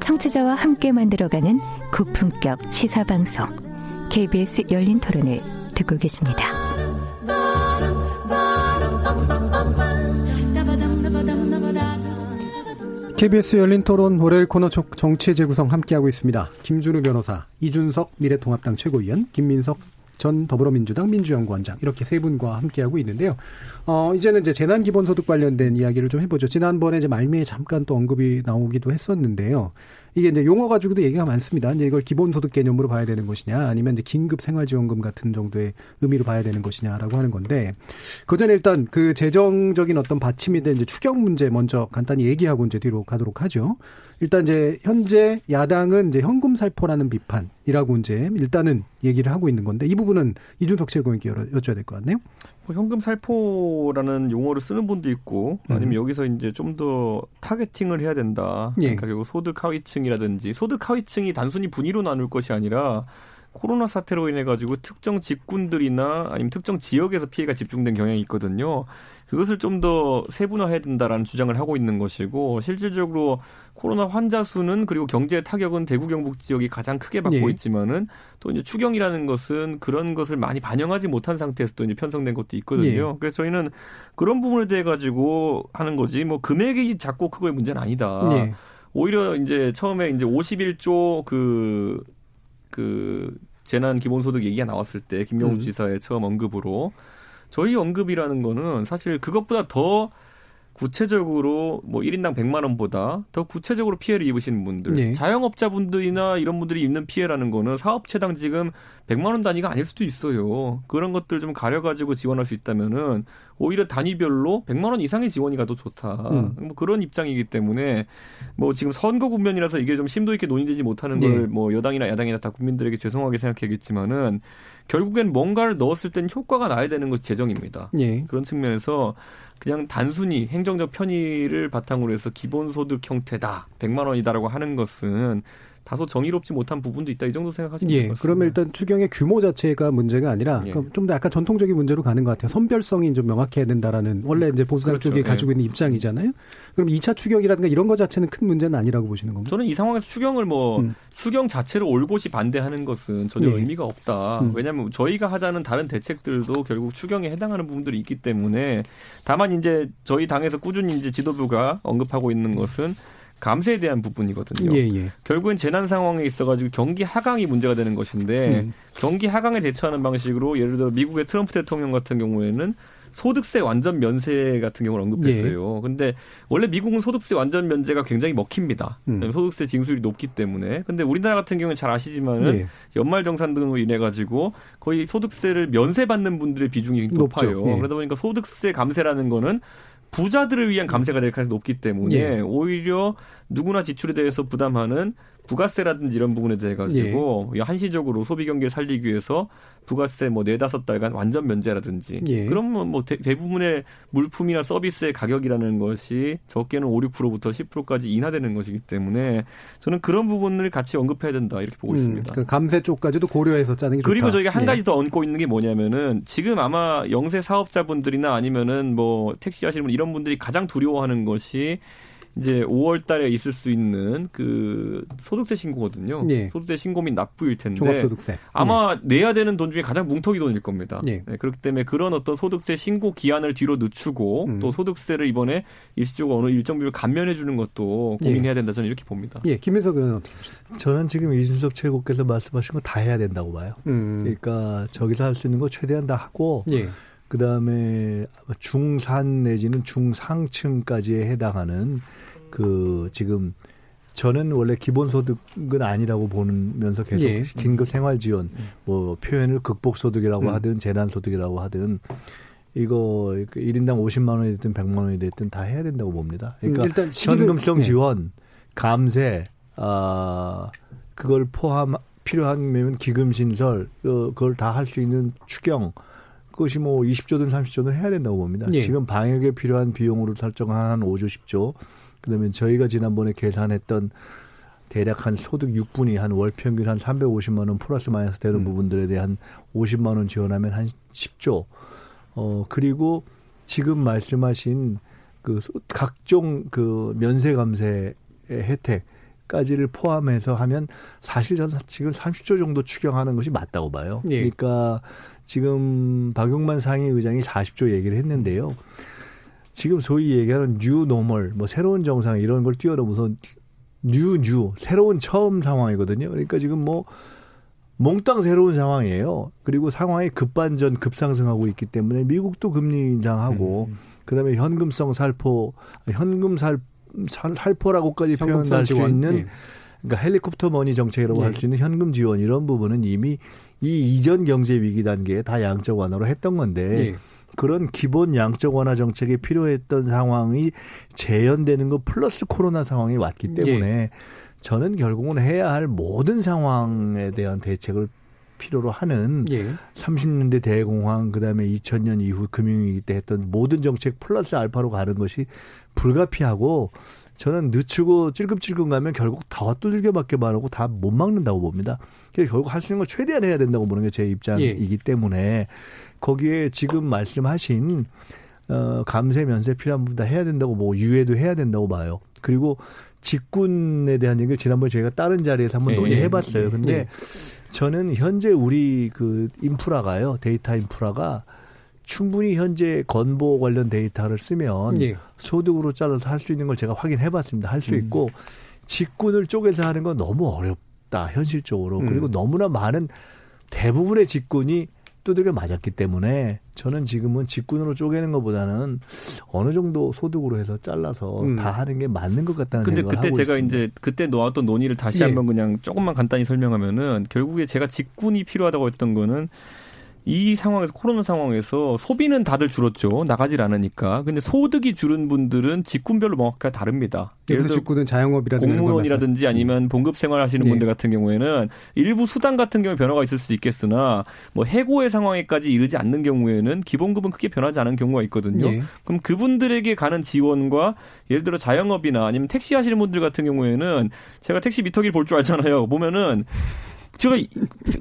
청취자와 함께 만들어가는 고품격 시사방송 KBS 열린 토론을 듣고 계십니다. KBS 열린 토론 월요일 코너 정치의 재구성 함께하고 있습니다. 김준우 변호사, 이준석 미래통합당 최고위원, 김민석 전 더불어민주당 민주연구원장 이렇게 세 분과 함께하고 있는데요. 어, 이제는 이제 재난 기본소득 관련된 이야기를 좀 해보죠. 지난번에 이제 말미에 잠깐 또 언급이 나오기도 했었는데요. 이게 이제 용어 가지고도 얘기가 많습니다. 이제 이걸 기본소득 개념으로 봐야 되는 것이냐, 아니면 이제 긴급 생활지원금 같은 정도의 의미로 봐야 되는 것이냐라고 하는 건데, 그 전에 일단 그 재정적인 어떤 받침이 된 이제 추경 문제 먼저 간단히 얘기하고 이제 뒤로 가도록 하죠. 일단 이제 현재 야당은 이제 현금 살포라는 비판이라고 이제 일단은 얘기를 하고 있는 건데 이 부분은 이준석 최고위원께 여쭤야 될 것 같네요. 뭐 현금 살포라는 용어를 쓰는 분도 있고 아니면 음. 여기서 이제 좀 더 타겟팅을 해야 된다. 예. 그러니까 결국 소득 하위층이라든지 소득 하위층이 단순히 분위로 나눌 것이 아니라 코로나 사태로 인해 가지고 특정 직군들이나 아니면 특정 지역에서 피해가 집중된 경향이 있거든요. 그것을 좀 더 세분화해야 된다라는 주장을 하고 있는 것이고 실질적으로 코로나 환자 수는 그리고 경제 타격은 대구 경북 지역이 가장 크게 받고 예. 있지만은 또 이제 추경이라는 것은 그런 것을 많이 반영하지 못한 상태에서 또 이제 편성된 것도 있거든요. 예. 그래서 저희는 그런 부분에 대해 가지고 하는 거지 뭐 금액이 작고 크고의 문제는 아니다. 예. 오히려 이제 처음에 이제 51조 그, 그 재난 기본소득 얘기가 나왔을 때 김경우 음. 지사의 처음 언급으로 저희 언급이라는 거는 사실 그것보다 더 구체적으로 뭐 1인당 100만 원보다 더 구체적으로 피해를 입으시는 분들, 네. 자영업자분들이나 이런 분들이 입는 피해라는 거는 사업체당 지금 100만 원 단위가 아닐 수도 있어요. 그런 것들 좀 가려 가지고 지원할 수 있다면은 오히려 단위별로 100만 원 이상의 지원이 가도 좋다. 음. 뭐 그런 입장이기 때문에 뭐 지금 선거 국면이라서 이게 좀 심도 있게 논의되지 못하는 네. 걸뭐 여당이나 야당이나 다 국민들에게 죄송하게 생각하겠지만은 결국엔 뭔가를 넣었을 땐 효과가 나야 되는 것이 재정입니다. 예. 그런 측면에서 그냥 단순히 행정적 편의를 바탕으로 해서 기본소득 형태다, 100만 원이다라고 하는 것은 다소 정의롭지 못한 부분도 있다 이 정도 생각하시면 예, 될것 그러면 일단 추경의 규모 자체가 문제가 아니라 예. 좀더 약간 전통적인 문제로 가는 것 같아요. 선별성이 좀 명확해야 된다라는 원래 이제 보수당 그렇죠. 쪽이 예. 가지고 있는 입장이잖아요. 그럼 2차 추경이라든가 이런 것 자체는 큰 문제는 아니라고 보시는 겁니다. 저는 이 상황에서 추경을 뭐 음. 추경 자체를 올곧이 반대하는 것은 전혀 예. 의미가 없다. 음. 왜냐하면 저희가 하자는 다른 대책들도 결국 추경에 해당하는 부분들이 있기 때문에 다만 이제 저희 당에서 꾸준히 이제 지도부가 언급하고 있는 것은 감세에 대한 부분이거든요. 예, 예. 결국엔 재난 상황에 있어가지고 경기 하강이 문제가 되는 것인데 음. 경기 하강에 대처하는 방식으로 예를 들어 미국의 트럼프 대통령 같은 경우에는 소득세 완전 면세 같은 경우를 언급했어요. 예. 근데 원래 미국은 소득세 완전 면제가 굉장히 먹힙니다. 음. 소득세 징수율이 높기 때문에. 근데 우리나라 같은 경우는 잘 아시지만은 예. 연말 정산 등으로 인해 가지고 거의 소득세를 면세받는 분들의 비중이 높아요. 예. 그러다 보니까 소득세 감세라는 거는 부자들을 위한 감세가 될 가능성이 높기 때문에 예. 오히려 누구나 지출에 대해서 부담하는 부가세라든지 이런 부분에 대해 가지고 예. 한시적으로 소비 경기를 살리기 위해서 부가세 뭐 네다섯 달간 완전 면제라든지 예. 그러면 뭐 대, 부분의 물품이나 서비스의 가격이라는 것이 적게는 5, 6%부터 10%까지 인하되는 것이기 때문에 저는 그런 부분을 같이 언급해야 된다 이렇게 보고 음, 있습니다. 그 감세 쪽까지도 고려해서 짜는 게 그리고 좋다. 저희가 한 예. 가지 더 얹고 있는 게 뭐냐면은 지금 아마 영세 사업자분들이나 아니면은 뭐 택시 하시는 분 이런 분들이 가장 두려워하는 것이 이제 5월 달에 있을 수 있는 그 소득세 신고거든요. 예. 소득세 신고 및 납부일 텐데 종합소득세. 아마 예. 내야 되는 돈 중에 가장 뭉텅이 돈일 겁니다. 예. 네, 그렇기 때문에 그런 어떤 소득세 신고 기한을 뒤로 늦추고 음. 또 소득세를 이번에 일시적으로 어느 일정 비율 감면해 주는 것도 고민해야 된다 저는 이렇게 봅니다. 예, 김현석 의원은 어떻게 보십니까? 저는 지금 이준석 최고께서 말씀하신 거 다 해야 된다고 봐요. 음. 그러니까 저기서 할 수 있는 거 최대한 다 하고 예. 그 다음에 중산 내지는 중상층까지에 해당하는 그 지금 저는 원래 기본소득은 아니라고 보면서 계속 예. 긴급 생활지원 음. 뭐 표현을 극복소득이라고 음. 하든 재난소득이라고 하든 이거 1인당 50만 원이 됐든 100만 원이 됐든 다 해야 된다고 봅니다. 그러니까 음, 일단 현금성 예. 지원, 감세, 아 그걸 포함 필요하면 기금 신설 어, 그걸 다 할 수 있는 추경 그것이 뭐 20조든 30조든 해야 된다고 봅니다. 예. 지금 방역에 필요한 비용으로 설정한 한 5조 10조 그다음에 저희가 지난번에 계산했던 대략 한 소득 6분이 한 월 평균 한 350만 원 플러스 마이너스 되는 음. 부분들에 대한 50만 원 지원하면 한 10조. 어 그리고 지금 말씀하신 그 각종 그 면세 감세 혜택까지를 포함해서 하면 사실 저는 지금 30조 정도 추경하는 것이 맞다고 봐요. 예. 그러니까 지금 박용만 상임의장이 40조 얘기를 했는데요. 지금 소위 얘기하는 new normal, 뭐 새로운 정상 이런 걸 뛰어넘어서 new, new, 새로운 처음 상황이거든요. 그러니까 지금 뭐 몽땅 새로운 상황이에요. 그리고 상황이 급반전, 급상승하고 있기 때문에 미국도 금리 인상하고, 음. 그 다음에 현금성 살포, 현금 살, 살, 살포라고까지 표현할 수 있는 네. 그러니까 helicopter money 정책이라고 네. 할수 있는 현금 지원 이런 부분은 이미 이 이전 경제 위기 단계에 다 양적 완화로 했던 건데 네. 그런 기본 양적 완화 정책이 필요했던 상황이 재현되는 것 플러스 코로나 상황이 왔기 때문에 예. 저는 결국은 해야 할 모든 상황에 대한 대책을 필요로 하는 예. 30년대 대공황 그다음에 2000년 이후 금융위기 때 했던 모든 정책 플러스 알파로 가는 것이 불가피하고 저는 늦추고 찔끔찔끔 가면 결국 다 두들겨맞게만 하고 다 못 막는다고 봅니다. 그래서 결국 할 수 있는 걸 최대한 해야 된다고 보는 게 제 입장이기 예. 때문에 거기에 지금 말씀하신 어, 감세 면세 필요한 부분 다 해야 된다고 뭐 유예도 해야 된다고 봐요. 그리고 직군에 대한 얘기를 지난번에 저희가 다른 자리에서 한번 예, 논의해 봤어요. 예, 근데 예. 저는 현재 우리 그 인프라가요. 데이터 인프라가 충분히 현재 건보 관련 데이터를 쓰면 예. 소득으로 잘라서 할 수 있는 걸 제가 확인해 봤습니다. 할 수 있고 음. 직군을 쪼개서 하는 건 너무 어렵다. 현실적으로. 음. 그리고 너무나 많은 대부분의 직군이 두들겨 맞았기 때문에 저는 지금은 직군으로 쪼개는 것보다는 어느 정도 소득으로 해서 잘라서 음. 다 하는 게 맞는 것 같다는 근데 생각을 그때 제가 있습니다. 이제 그때 놓았던 논의를 다시 예. 한번 그냥 조금만 간단히 설명하면은 결국에 제가 직군이 필요하다고 했던 거는 이 상황에서 코로나 상황에서 소비는 다들 줄었죠. 나가질 않으니까. 근데 소득이 줄은 분들은 직군별로 명확하게 다릅니다. 예를 들어 직군은 자영업이라든지 공무원이라든지 아니면 봉급 생활 하시는 네. 분들 같은 경우에는 일부 수당 같은 경우에 변화가 있을 수 있겠으나 뭐 해고의 상황에까지 이르지 않는 경우에는 기본급은 크게 변하지 않은 경우가 있거든요. 네. 그럼 그분들에게 가는 지원과 예를 들어 자영업이나 아니면 택시 하시는 분들 같은 경우에는 제가 택시 미터기를 볼줄 알잖아요. 보면은 제가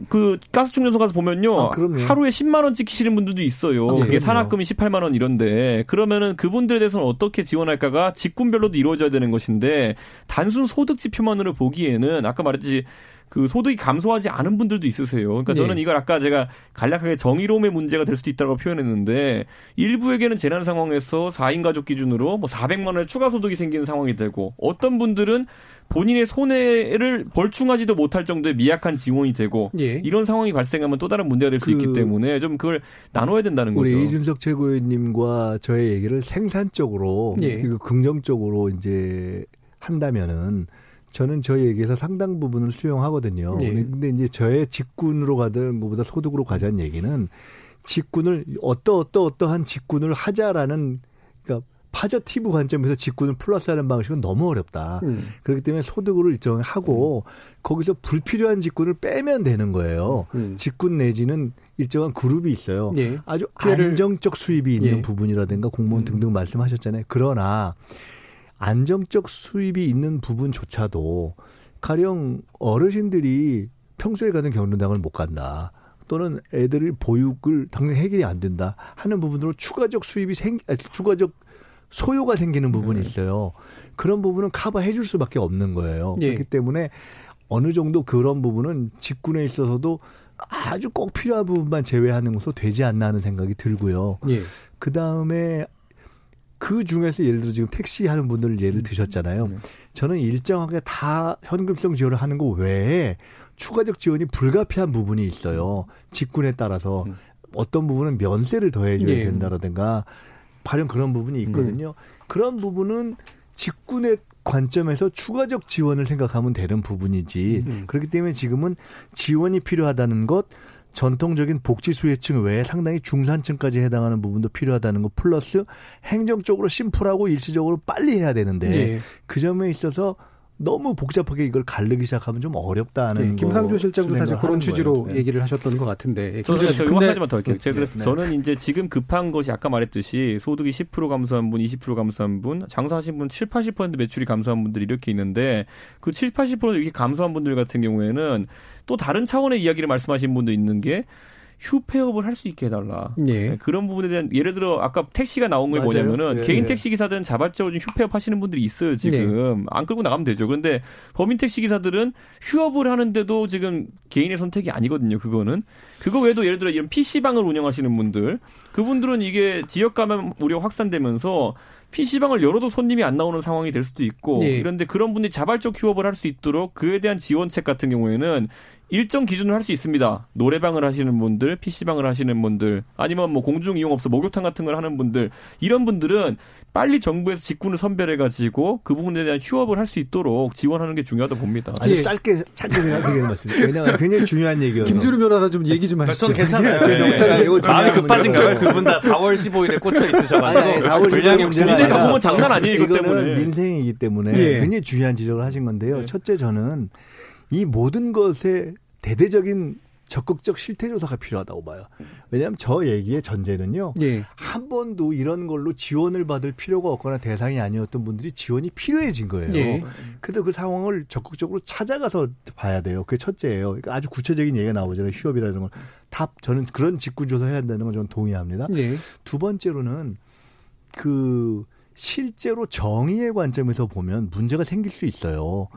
그 가스 충전소 가서 보면요. 아, 하루에 10만 원 찍히시는 분들도 있어요. 아, 그게 산학금이 18만 원 이런데 그러면은 그분들에 대해서는 어떻게 지원할까가 직군별로도 이루어져야 되는 것인데 단순 소득 지표만으로 보기에는 아까 말했듯이 그 소득이 감소하지 않은 분들도 있으세요. 그러니까 저는 네. 이걸 아까 제가 간략하게 정의로움의 문제가 될 수도 있다고 표현했는데 일부에게는 재난 상황에서 4인 가족 기준으로 뭐 400만 원의 추가 소득이 생기는 상황이 되고 어떤 분들은 본인의 손해를 벌충하지도 못할 정도의 미약한 지원이 되고 예. 이런 상황이 발생하면 또 다른 문제가 될수 그 있기 때문에 좀 그걸 나눠야 된다는 우리 거죠. 우리 이준석 최고위님과 저의 얘기를 생산적으로 예. 그리고 긍정적으로 이제 한다면은 저는 저희 얘기에서 상당 부분을 수용하거든요. 예. 근데 이제 저의 직군으로 가든 것보다 소득으로 가자는 얘기는 직군을 어떠 어떠 어떠한 직군을 하자라는 그러니까 positive 관점에서 직군을 플러스하는 방식은 너무 어렵다. 음. 그렇기 때문에 소득으로 일정하게 하고 음. 거기서 불필요한 직군을 빼면 되는 거예요. 음. 직군 내지는 일정한 그룹이 있어요. 예. 아주 안정적 수입이 있는 예. 부분이라든가 공무원 음. 등등 말씀하셨잖아요. 그러나 안정적 수입이 있는 부분조차도 가령 어르신들이 평소에 가는 경로당을 못 간다. 또는 애들의 보육을 당장 해결이 안 된다 하는 부분으로 추가적 수입이 생, 아, 추가적 소요가 생기는 부분이 네. 있어요. 그런 부분은 커버해 줄 수밖에 없는 거예요. 예. 그렇기 때문에 어느 정도 그런 부분은 직군에 있어서도 아주 꼭 필요한 부분만 제외하는 것으로 되지 않나 하는 생각이 들고요. 예. 그 다음에 그 중에서 예를 들어 지금 택시 하는 분들 예를 드셨잖아요. 네. 저는 일정하게 다 현금성 지원을 하는 거 외에 추가적 지원이 불가피한 부분이 있어요. 직군에 따라서 음. 어떤 부분은 면세를 더해줘야 예. 된다라든가 발령 그런 부분이 있거든요. 음. 그런 부분은 직군의 관점에서 추가적 지원을 생각하면 되는 부분이지. 음. 그렇기 때문에 지금은 지원이 필요하다는 것, 전통적인 복지 수혜층 외에 상당히 중산층까지 해당하는 부분도 필요하다는 것 플러스 행정적으로 심플하고 일시적으로 빨리 해야 되는데 네. 그 점에 있어서 너무 복잡하게 이걸 갈르기 시작하면 좀 어렵다는 네, 김상조 실장도 사실 그런 취지로 네. 얘기를 하셨던 것 같은데. 저는 근데, 한 가지만 더 할게요. 제가 그래서 네. 저는 이제 지금 급한 것이 아까 말했듯이 소득이 10% 감소한 분, 20% 감소한 분, 장사하신 분 7, 80% 매출이 감소한 분들이 이렇게 있는데 그 7, 80% 이렇게 감소한 분들 같은 경우에는 또 다른 차원의 이야기를 말씀하신 분도 있는 게 휴폐업을 할 수 있게 해달라. 예. 네, 그런 부분에 대한 예를 들어 아까 택시가 나온 게 뭐냐면은 예. 개인 택시 기사들은 자발적으로 좀 휴폐업 하시는 분들이 있어요 지금 네. 안 끌고 나가면 되죠. 그런데 범인 택시 기사들은 휴업을 하는데도 지금 개인의 선택이 아니거든요. 그거는 그거 외에도 예를 들어 이런 PC 방을 운영하시는 분들 그분들은 이게 지역 감염 우려 확산되면서 PC방을 열어도 손님이 안 나오는 상황이 될 수도 있고 네. 그런데 그런 분들이 자발적 휴업을 할 수 있도록 그에 대한 지원책 같은 경우에는 일정 기준으로 할수 있습니다. 노래방을 하시는 분들, PC방을 하시는 분들, 아니면 뭐 공중 이용업소 목욕탕 같은 걸 하는 분들, 이런 분들은 빨리 정부에서 직군을 선별해가지고 그 부분에 대한 휴업을 할 수 있도록 지원하는 게 중요하다 봅니다. 아주 예. 짧게, 짧게 생각하게 맞습니다. 왜냐하면 굉장히 중요한 얘기여서. 김주루 변호사 좀 얘기 좀 하시죠. 전 괜찮아요. 네. 네. 네. 이거 마음이 급하신가요? 두 분 다 4월 15일에 꽂혀 있으셔가지고. 4월 분량이 문제가 보면 장난 아니에요. 이것 때문에. 민생이기 때문에 예. 굉장히 중요한 지적을 하신 건데요. 예. 첫째 저는 이 모든 것에 대대적인 적극적 실태 조사가 필요하다고 봐요. 왜냐하면 저 얘기의 전제는요. 예. 한 번도 이런 걸로 지원을 받을 필요가 없거나 대상이 아니었던 분들이 지원이 필요해진 거예요. 예. 그래서 그 상황을 적극적으로 찾아가서 봐야 돼요. 그게 첫째예요. 그러니까 아주 구체적인 얘기가 나오잖아요. 휴업이라는 건. 답 저는 그런 직구 조사 해야 한다는 건 저는 동의합니다. 예. 두 번째로는 그 실제로 정의의 관점에서 보면 문제가 생길 수 있어요.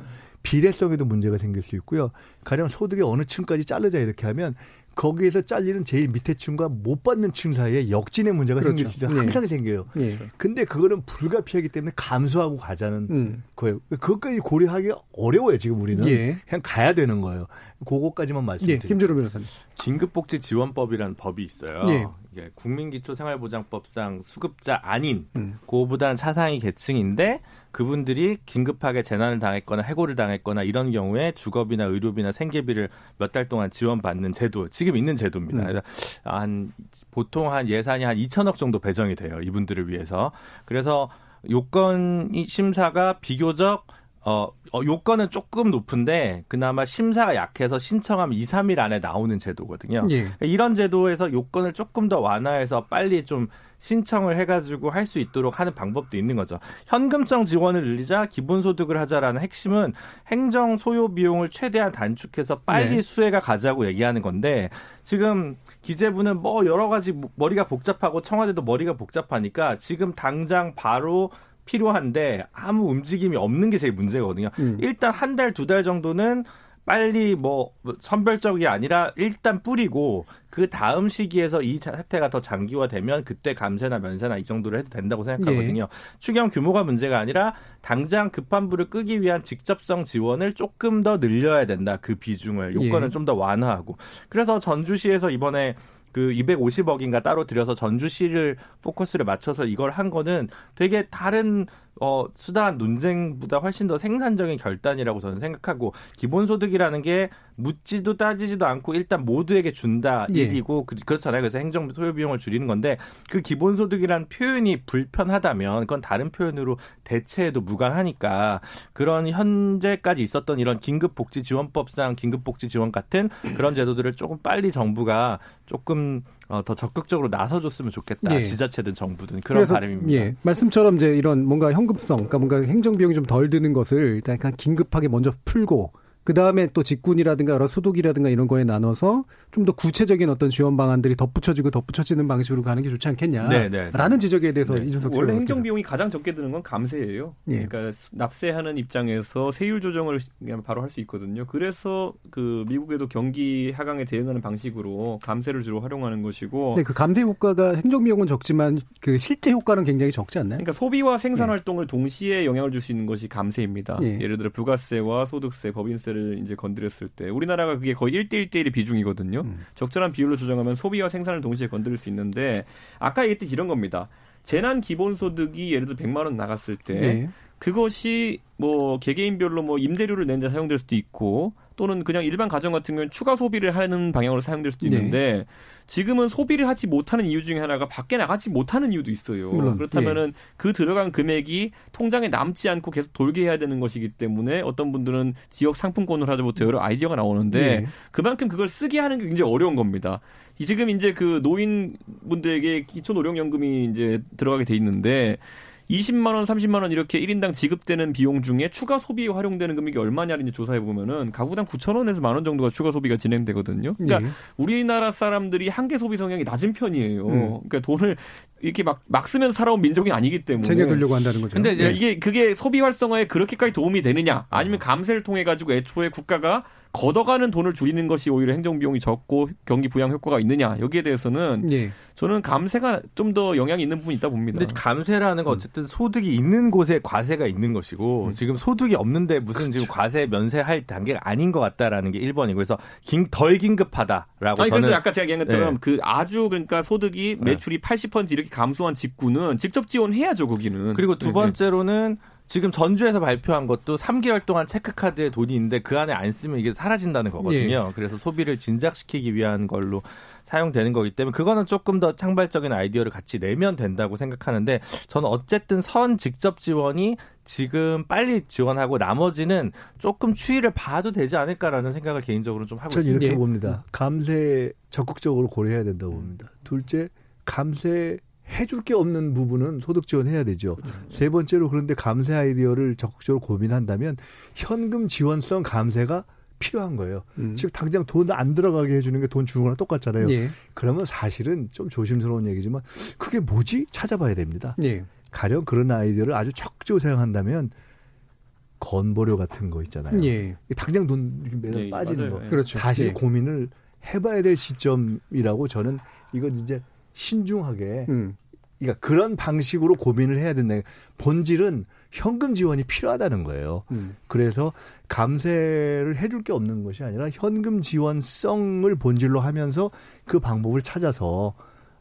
비례성에도 문제가 생길 수 있고요. 가령 소득의 어느 층까지 자르자 이렇게 하면 거기에서 잘리는 제일 밑에 층과 못 받는 층 사이에 역진의 문제가 그렇죠. 생길 수 있어요. 항상 네. 생겨요. 네. 근데 그거는 불가피하기 때문에 감수하고 가자는 음. 거예요. 그것까지 고려하기 어려워요. 지금 우리는 예. 그냥 가야 되는 거예요. 그거까지만 말씀드릴게요. 예. 김주로 변호사님. 긴급복지지원법이라는 법이 있어요. 예. 국민기초생활보장법상 수급자 아닌 음. 고보다는 차상위 계층인데 그분들이 긴급하게 재난을 당했거나 해고를 당했거나 이런 경우에 주거비나 의료비나 생계비를 몇 달 동안 지원받는 제도 지금 있는 제도입니다. 음. 한 보통 한 예산이 한 2천억 정도 배정이 돼요. 이분들을 위해서. 그래서 요건 심사가 비교적 어, 어, 요건은 조금 높은데 그나마 심사가 약해서 신청하면 2, 3일 안에 나오는 제도거든요. 예. 이런 제도에서 요건을 조금 더 완화해서 빨리 좀 신청을 해가지고 할 수 있도록 하는 방법도 있는 거죠. 현금성 지원을 늘리자 기본소득을 하자라는 핵심은 행정 소요 비용을 최대한 단축해서 빨리 네. 수혜가 가자고 얘기하는 건데 지금 기재부는 뭐 여러 가지 머리가 복잡하고 청와대도 머리가 복잡하니까 지금 당장 바로 필요한데 아무 움직임이 없는 게 제일 문제거든요. 음. 일단 한 달, 두 달 정도는 빨리 뭐 선별적이 아니라 일단 뿌리고 그 다음 시기에서 이 사태가 더 장기화되면 그때 감세나 면세나 이 정도로 해도 된다고 생각하거든요. 예. 추경 규모가 문제가 아니라 당장 급한 불을 끄기 위한 직접성 지원을 조금 더 늘려야 된다. 그 비중을 요건을 예. 좀더 완화하고. 그래서 전주시에서 이번에 그 250억인가 따로 들여서 전주시를 포커스를 맞춰서 이걸 한 거는 되게 다른 어, 수단 논쟁보다 훨씬 더 생산적인 결단이라고 저는 생각하고 기본소득이라는 게 묻지도 따지지도 않고 일단 모두에게 준다 예. 얘기고 그, 그렇잖아요. 그래서 행정부 소요 비용을 줄이는 건데 그 기본소득이라는 표현이 불편하다면 그건 다른 표현으로 대체해도 무관하니까 그런 현재까지 있었던 이런 긴급복지지원법상 긴급복지지원 같은 그런 제도들을 조금 빨리 정부가 조금 어, 더 적극적으로 나서줬으면 좋겠다. 예. 지자체든 정부든 그런 그래서, 바람입니다. 예. 말씀처럼 이제 이런 뭔가 현금성, 그러니까 뭔가 행정 비용이 좀 덜 드는 것을 일단 긴급하게 먼저 풀고 그 다음에 또 직군이라든가 여러 소독이라든가 이런 거에 나눠서 좀 더 구체적인 어떤 지원 방안들이 덧붙여지고 덧붙여지는 방식으로 가는 게 좋지 않겠냐. 네네. 네, 네. 라는 지적에 대해서 네. 이준석 원래 행정 비용이 가장 적게 드는 건 감세예요. 예. 그러니까 납세하는 입장에서 세율 조정을 바로 할 수 있거든요. 그래서 그 미국에도 경기 하강에 대응하는 방식으로 감세를 주로 활용하는 것이고. 네, 그 감세 효과가 행정 비용은 적지만 그 실제 효과는 굉장히 적지 않나요? 그러니까 소비와 생산 예. 활동을 동시에 영향을 줄 수 있는 것이 감세입니다. 예. 예를 들어 부가세와 소득세, 법인세 세를 이제 건드렸을 때 우리나라가 그게 거의 1대 1대1의 비중이거든요. 음. 적절한 비율로 조정하면 소비와 생산을 동시에 건드릴 수 있는데 아까 얘기했듯이 이런 겁니다. 재난 기본소득이 예를 들어 100만 원 나갔을 때 네. 그것이 뭐 개개인별로 뭐 임대료를 낸데 사용될 수도 있고 또는 그냥 일반 가정 같은 경우는 추가 소비를 하는 방향으로 사용될 수도 네. 있는데 네. 지금은 소비를 하지 못하는 이유 중에 하나가 밖에 나가지 못하는 이유도 있어요. 물론, 그렇다면은 예. 그 들어간 금액이 통장에 남지 않고 계속 돌게 해야 되는 것이기 때문에 어떤 분들은 지역 상품권을 하자부터 여러 아이디어가 나오는데 예. 그만큼 그걸 쓰게 하는 게 굉장히 어려운 겁니다. 지금 이제 그 노인분들에게 기초노령연금이 이제 들어가게 돼 있는데 20만 원, 30만 원 이렇게 1인당 지급되는 비용 중에 추가 소비에 활용되는 금액이 얼마냐를 이제 조사해 보면은 가구당 9천 원에서 만 원 정도가 추가 소비가 진행되거든요. 그러니까 네. 우리나라 사람들이 한계 소비 성향이 낮은 편이에요. 음. 그러니까 돈을 이렇게 막, 막 쓰면서 살아온 민족이 아니기 때문에. 쟁여두려고 한다는 거죠. 근데 네. 이게 그게 소비 활성화에 그렇게까지 도움이 되느냐 아니면 감세를 통해 가지고 애초에 국가가 걷어가는 돈을 줄이는 것이 오히려 행정 비용이 적고 경기 부양 효과가 있느냐 여기에 대해서는 예. 저는 감세가 좀 더 영향이 있는 부분이 있다 봅니다. 근데 감세라는 건 어쨌든 소득이 있는 곳에 과세가 있는 것이고 음. 지금 소득이 없는데 무슨 그렇죠. 지금 과세 면세할 단계가 아닌 것 같다라는 게 1번이고 그래서 긴, 덜 긴급하다라고 아니 저는 그래서 아까 제가 얘기한 것처럼 네. 그 아주 그러니까 소득이 네. 매출이 네. 80% 이렇게 감소한 직구는 직접 지원해야죠 거기는. 그리고 두 네. 번째로는 네. 지금 전주에서 발표한 것도 3개월 동안 체크카드에 돈이 있는데 그 안에 안 쓰면 이게 사라진다는 거거든요. 예. 그래서 소비를 진작시키기 위한 걸로 사용되는 거기 때문에 그거는 조금 더 창발적인 아이디어를 같이 내면 된다고 생각하는데 저는 어쨌든 선 직접 지원이 지금 빨리 지원하고 나머지는 조금 추이를 봐도 되지 않을까라는 생각을 개인적으로 좀 하고 저는 있습니다. 이렇게 봅니다. 감세 적극적으로 고려해야 된다고 봅니다. 둘째 감세 해줄 게 없는 부분은 소득 지원해야 되죠. 그렇죠. 세 번째로 그런데 감세 아이디어를 적극적으로 고민한다면 현금 지원성 감세가 필요한 거예요. 음. 즉 당장 돈 안 들어가게 해주는 게 돈 주는 거랑 똑같잖아요. 예. 그러면 사실은 좀 조심스러운 얘기지만 그게 뭐지 찾아봐야 됩니다. 예. 가령 그런 아이디어를 아주 적극적으로 사용한다면 건보료 같은 거 있잖아요. 예. 당장 돈 매달 예, 빠지는 맞아요. 거. 그렇죠. 사실 예. 고민을 해봐야 될 시점이라고 저는 이건 이제 신중하게 음. 그러니까 그런 방식으로 고민을 해야 된다. 본질은 현금 지원이 필요하다는 거예요. 음. 그래서 감세를 해줄 게 없는 것이 아니라 현금 지원성을 본질로 하면서 그 방법을 찾아서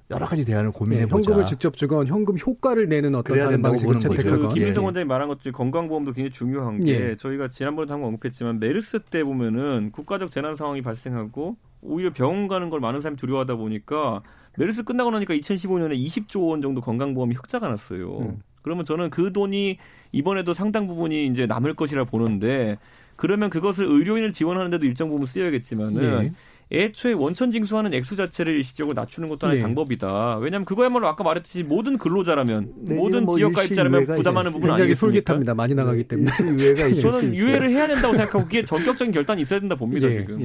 여러 가지 대안을 고민해 보자. 네, 현금을 직접 주건 현금 효과를 내는 어떤 다른 방식을 채택하건. 그 김민성 예. 원장이 말한 것 중에 건강보험도 굉장히 중요한 게 예. 저희가 지난번에도 한번 언급했지만 메르스 때 보면은 국가적 재난 상황이 발생하고 오히려 병원 가는 걸 많은 사람이 두려워하다 보니까 메르스 끝나고 나니까 2015년에 20조 원 정도 건강보험이 흑자가 났어요. 음. 그러면 저는 그 돈이 이번에도 상당 부분이 이제 남을 것이라 보는데 그러면 그것을 의료인을 지원하는데도 일정 부분 쓰여야겠지만은 예. 애초에 원천 징수하는 액수 자체를 일시적으로 낮추는 것도 하나의 네. 방법이다. 왜냐하면 그거야말로 아까 말했듯이 모든 근로자라면 모든 뭐 지역 가입자라면 부담하는 부분 굉장히 솔깃합니다. 많이 나가기 때문에 유예가 저는 유예를 해야 된다고 생각하고 그게 전격적인 결단이 있어야 된다 봅니다. 예, 지금.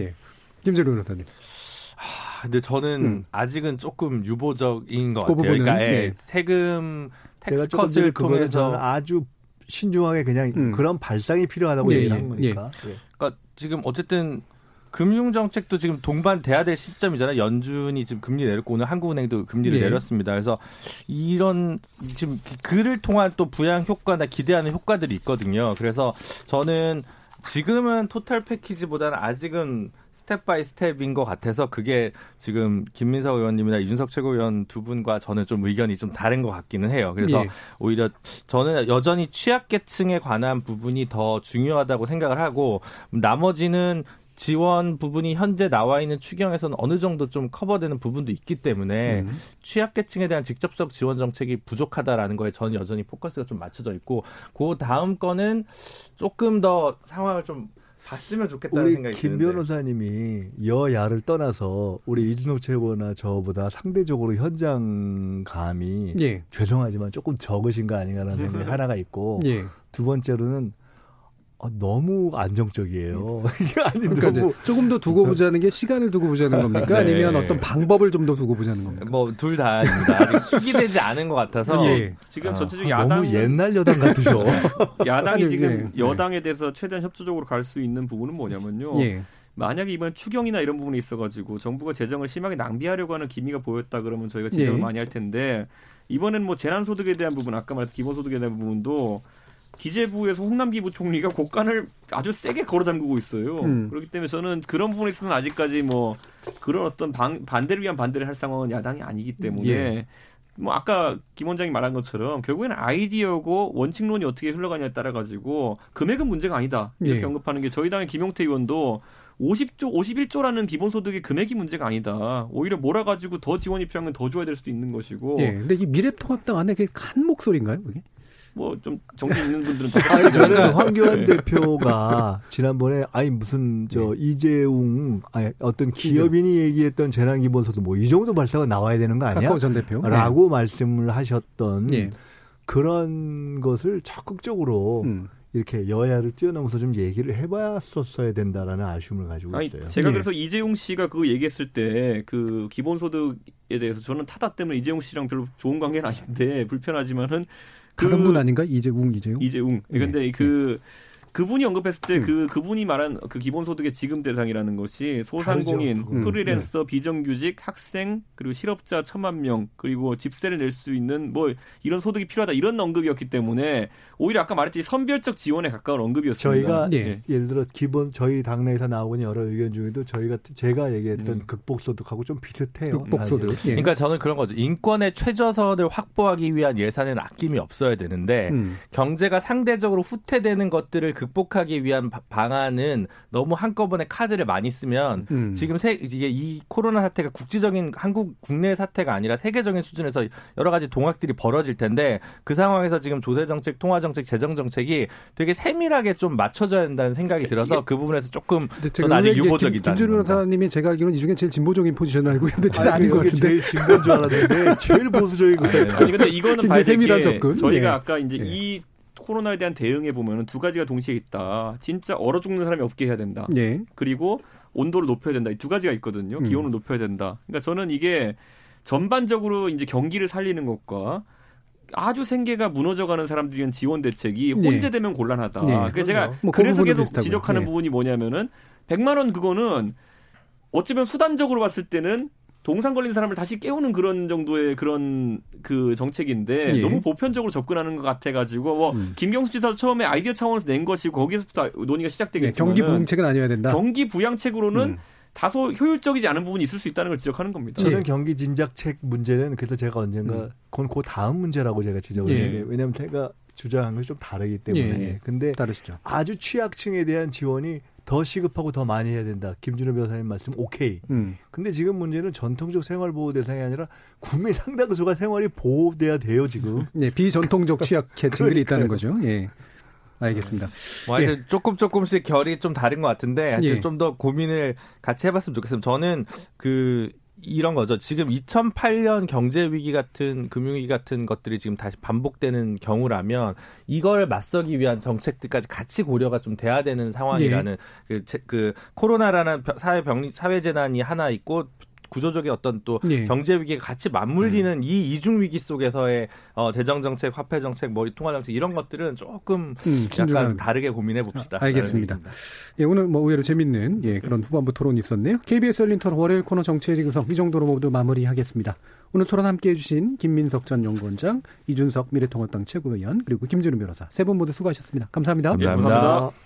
예. 김재룡 변호사님. 근데 저는 음. 아직은 조금 유보적인 것 그 같아요. 그러니까 예, 네. 세금 tax cut을 통해서 아주 신중하게 그냥 음. 그런 발상이 필요하다고 예, 얘기한 예, 거니까. 예. 그러니까 지금 어쨌든 금융 정책도 지금 동반돼야 될 시점이잖아요. 연준이 지금 금리 내렸고 오늘 한국은행도 금리를 예. 내렸습니다. 그래서 이런 지금 금리를 통한 또 부양 효과나 기대하는 효과들이 있거든요. 그래서 저는 지금은 total package보다는 아직은 step by step인 것 같아서 그게 지금 김민석 의원님이나 이준석 최고위원 두 분과 저는 좀 의견이 좀 다른 것 같기는 해요. 그래서 예. 오히려 저는 여전히 취약계층에 관한 부분이 더 중요하다고 생각을 하고 나머지는 지원 부분이 현재 나와 있는 추경에서는 어느 정도 좀 커버되는 부분도 있기 때문에 음. 취약계층에 대한 직접적 지원 정책이 부족하다라는 거에 저는 여전히 포커스가 좀 맞춰져 있고 그 다음 거는 조금 더 상황을 좀 봤으면 좋겠다는 생각이 김 변호사님이 여야를 떠나서 우리 이준호 최고나 저보다 상대적으로 현장 감이 예. 죄송하지만 조금 적으신 거 아닌가라는 생각이 하나가 있고 예. 두 번째로는 아, 너무 안정적이에요. 이게 아니 그러니까 너무 조금 더 두고 보자는 게 시간을 두고 보자는 겁니까? 네. 아니면 어떤 방법을 좀 더 두고 보자는 겁니까? 뭐 둘 다입니다. 아직 수기되지 않은 것 같아서 예. 지금 아, 전체적인 야당 너무 옛날 여당 같으셔. 야당이 아니, 지금 예. 여당에 대해서 최대한 협조적으로 갈 수 있는 부분은 뭐냐면요. 예. 만약에 이번 추경이나 이런 부분이 있어가지고 정부가 재정을 심하게 낭비하려고 하는 기미가 보였다 그러면 저희가 지적을 예. 많이 할 텐데 이번엔 뭐 재난소득에 대한 부분 아까 말했던 기본소득에 대한 부분도 기재부에서 홍남기 부총리가 곡간을 아주 세게 걸어 잠그고 있어요. 음. 그렇기 때문에 저는 그런 부분에 있어서는 아직까지 뭐 그런 어떤 방, 반대를 위한 반대를 할 상황은 야당이 아니기 때문에 예. 뭐 아까 김 원장이 말한 것처럼 결국에는 아이디어고 원칙론이 어떻게 흘러가냐에 따라 가지고 금액은 문제가 아니다 이렇게 예. 언급하는 게 저희 당의 김용태 의원도 50조, 51조라는 기본소득의 금액이 문제가 아니다. 오히려 몰아가지고 더 지원이 필요한 건 더 줘야 될 수도 있는 것이고. 예. 근데 이 미래통합당 안에 그게 한 목소리인가요, 그게? 뭐 좀 정신 있는 분들은 더 아니 저는 황교안 네. 대표가 지난번에 아니 무슨 저 네. 이재웅 아니 어떤 기업인이 얘기했던 재난 기본소득 뭐 이 정도 발사가 나와야 되는 거 아니야? 전 대표. 라고 네. 말씀을 하셨던 네. 그런 것을 적극적으로 음. 이렇게 여야를 뛰어넘어서 좀 얘기를 해봤었어야 된다라는 아쉬움을 가지고 있어요. 아니, 제가 네. 그래서 이재용 씨가 그 얘기했을 때 그 기본소득에 대해서 저는 타다 때문에 이재용 씨랑 별로 좋은 관계는 아닌데 불편하지만은 다른 그, 분 아닌가? 이재웅, 이재웅? 이재웅. 네. 근데 그 그분이 언급했을 때그 음. 그분이 말한 그 기본소득의 지급 대상이라는 것이 소상공인, 음. 프리랜서, 네. 비정규직, 학생 그리고 실업자 천만 명 그리고 집세를 낼 수 있는 뭐 이런 소득이 필요하다 이런 언급이었기 때문에 오히려 아까 말했듯이 선별적 지원에 가까운 언급이었습니다. 저희가 네. 예를 들어 기본 저희 당내에서 나오는 여러 의견 중에도 저희가 제가 얘기했던 음. 극복소득하고 좀 비슷해요. 극복소득. 예. 그러니까 저는 그런 거죠. 인권의 최저선을 확보하기 위한 예산에는 아낌이 없어야 되는데 음. 경제가 상대적으로 후퇴되는 것들을 그 극복하기 위한 방안은 너무 한꺼번에 카드를 많이 쓰면 음. 지금 세, 이게 이 코로나 사태가 국지적인 한국 국내 사태가 아니라 세계적인 수준에서 여러 가지 동학들이 벌어질 텐데 그 상황에서 지금 조세 정책, 통화 정책, 재정 정책이 되게 세밀하게 좀 맞춰져야 된다는 생각이 들어서 그 부분에서 조금 저는 아직 유보적이다. 김준호 변호사님이 제가 알기로는 이 중에 제일 진보적인 포지션을 알고 있는데 잘 아닌 것 같은데 제일 진보인 줄 알았는데 제일 보수적인 거. 아니 근데 이거는 봐야 될게 저희가 예. 아까 이제 예. 이 코로나에 대한 대응에 보면 두 가지가 동시에 있다. 진짜 얼어 죽는 사람이 없게 해야 된다. 예. 그리고 온도를 높여야 된다. 이 두 가지가 있거든요. 음. 기온을 높여야 된다. 그러니까 저는 이게 전반적으로 이제 경기를 살리는 것과 아주 생계가 무너져가는 사람들에 위한 지원 대책이 예. 혼재되면 네. 곤란하다. 네, 그래서 제가 뭐그 그래서 계속 비슷하고. 지적하는 네. 부분이 뭐냐면은 100만 원 그거는 어쩌면 수단적으로 봤을 때는 동상 걸린 사람을 다시 깨우는 그런 정도의 그런 그 정책인데 예. 너무 보편적으로 접근하는 것 같아가지고 뭐 음. 김경수 지사 처음에 아이디어 차원에서 낸 것이고 거기서부터 논의가 시작되겠지만 예, 경기 부양책은 아니어야 된다. 경기 부양책으로는 음. 다소 효율적이지 않은 부분이 있을 수 있다는 걸 지적하는 겁니다. 저는 예. 경기 진작책 문제는 그래서 제가 언젠가 음. 그건 그 다음 문제라고 제가 지적을 예. 했는데 왜냐하면 제가 주장한 것이 좀 다르기 때문에. 예. 근데 다르시죠. 아주 취약층에 대한 지원이 더 시급하고 더 많이 해야 된다. 김준호 변호사님 말씀 오케이. 음. 근데 지금 문제는 전통적 생활 보호 대상이 아니라 국민 상당수가 생활이 보호돼야 돼요 지금. 네, 비전통적 취약계층들이 있다는 거죠. 예. 알겠습니다. 뭐 하여튼 예. 조금 조금씩 결이 좀 다른 것 같은데 예. 좀더 고민을 같이 해봤으면 좋겠습니다. 저는 그 이런 거죠. 지금 2008년 경제 위기 같은 금융 위기 같은 것들이 지금 다시 반복되는 경우라면 이걸 맞서기 위한 정책들까지 같이 고려가 좀 돼야 되는 상황이라는 예. 그, 그 코로나라는 사회 병 사회 재난이 하나 있고 구조적인 어떤 또 예. 경제 위기가 같이 맞물리는 음. 이 이중 위기 속에서의 어, 재정 정책, 화폐 정책, 뭐 통화 정책 이런 것들은 조금 음, 약간 다르게 고민해 봅시다. 아, 알겠습니다. 예, 오늘 뭐 의외로 재밌는 예, 그런 후반부 토론이 있었네요. KBS 열린 토론 월요일 코너 정치의 지구성 이 정도로 모두 마무리하겠습니다. 오늘 토론 함께 해 주신 김민석 전 연구원장, 이준석 미래통합당 최고위원, 그리고 김준우 변호사 세 분 모두 수고하셨습니다. 감사합니다. 감사합니다. 감사합니다.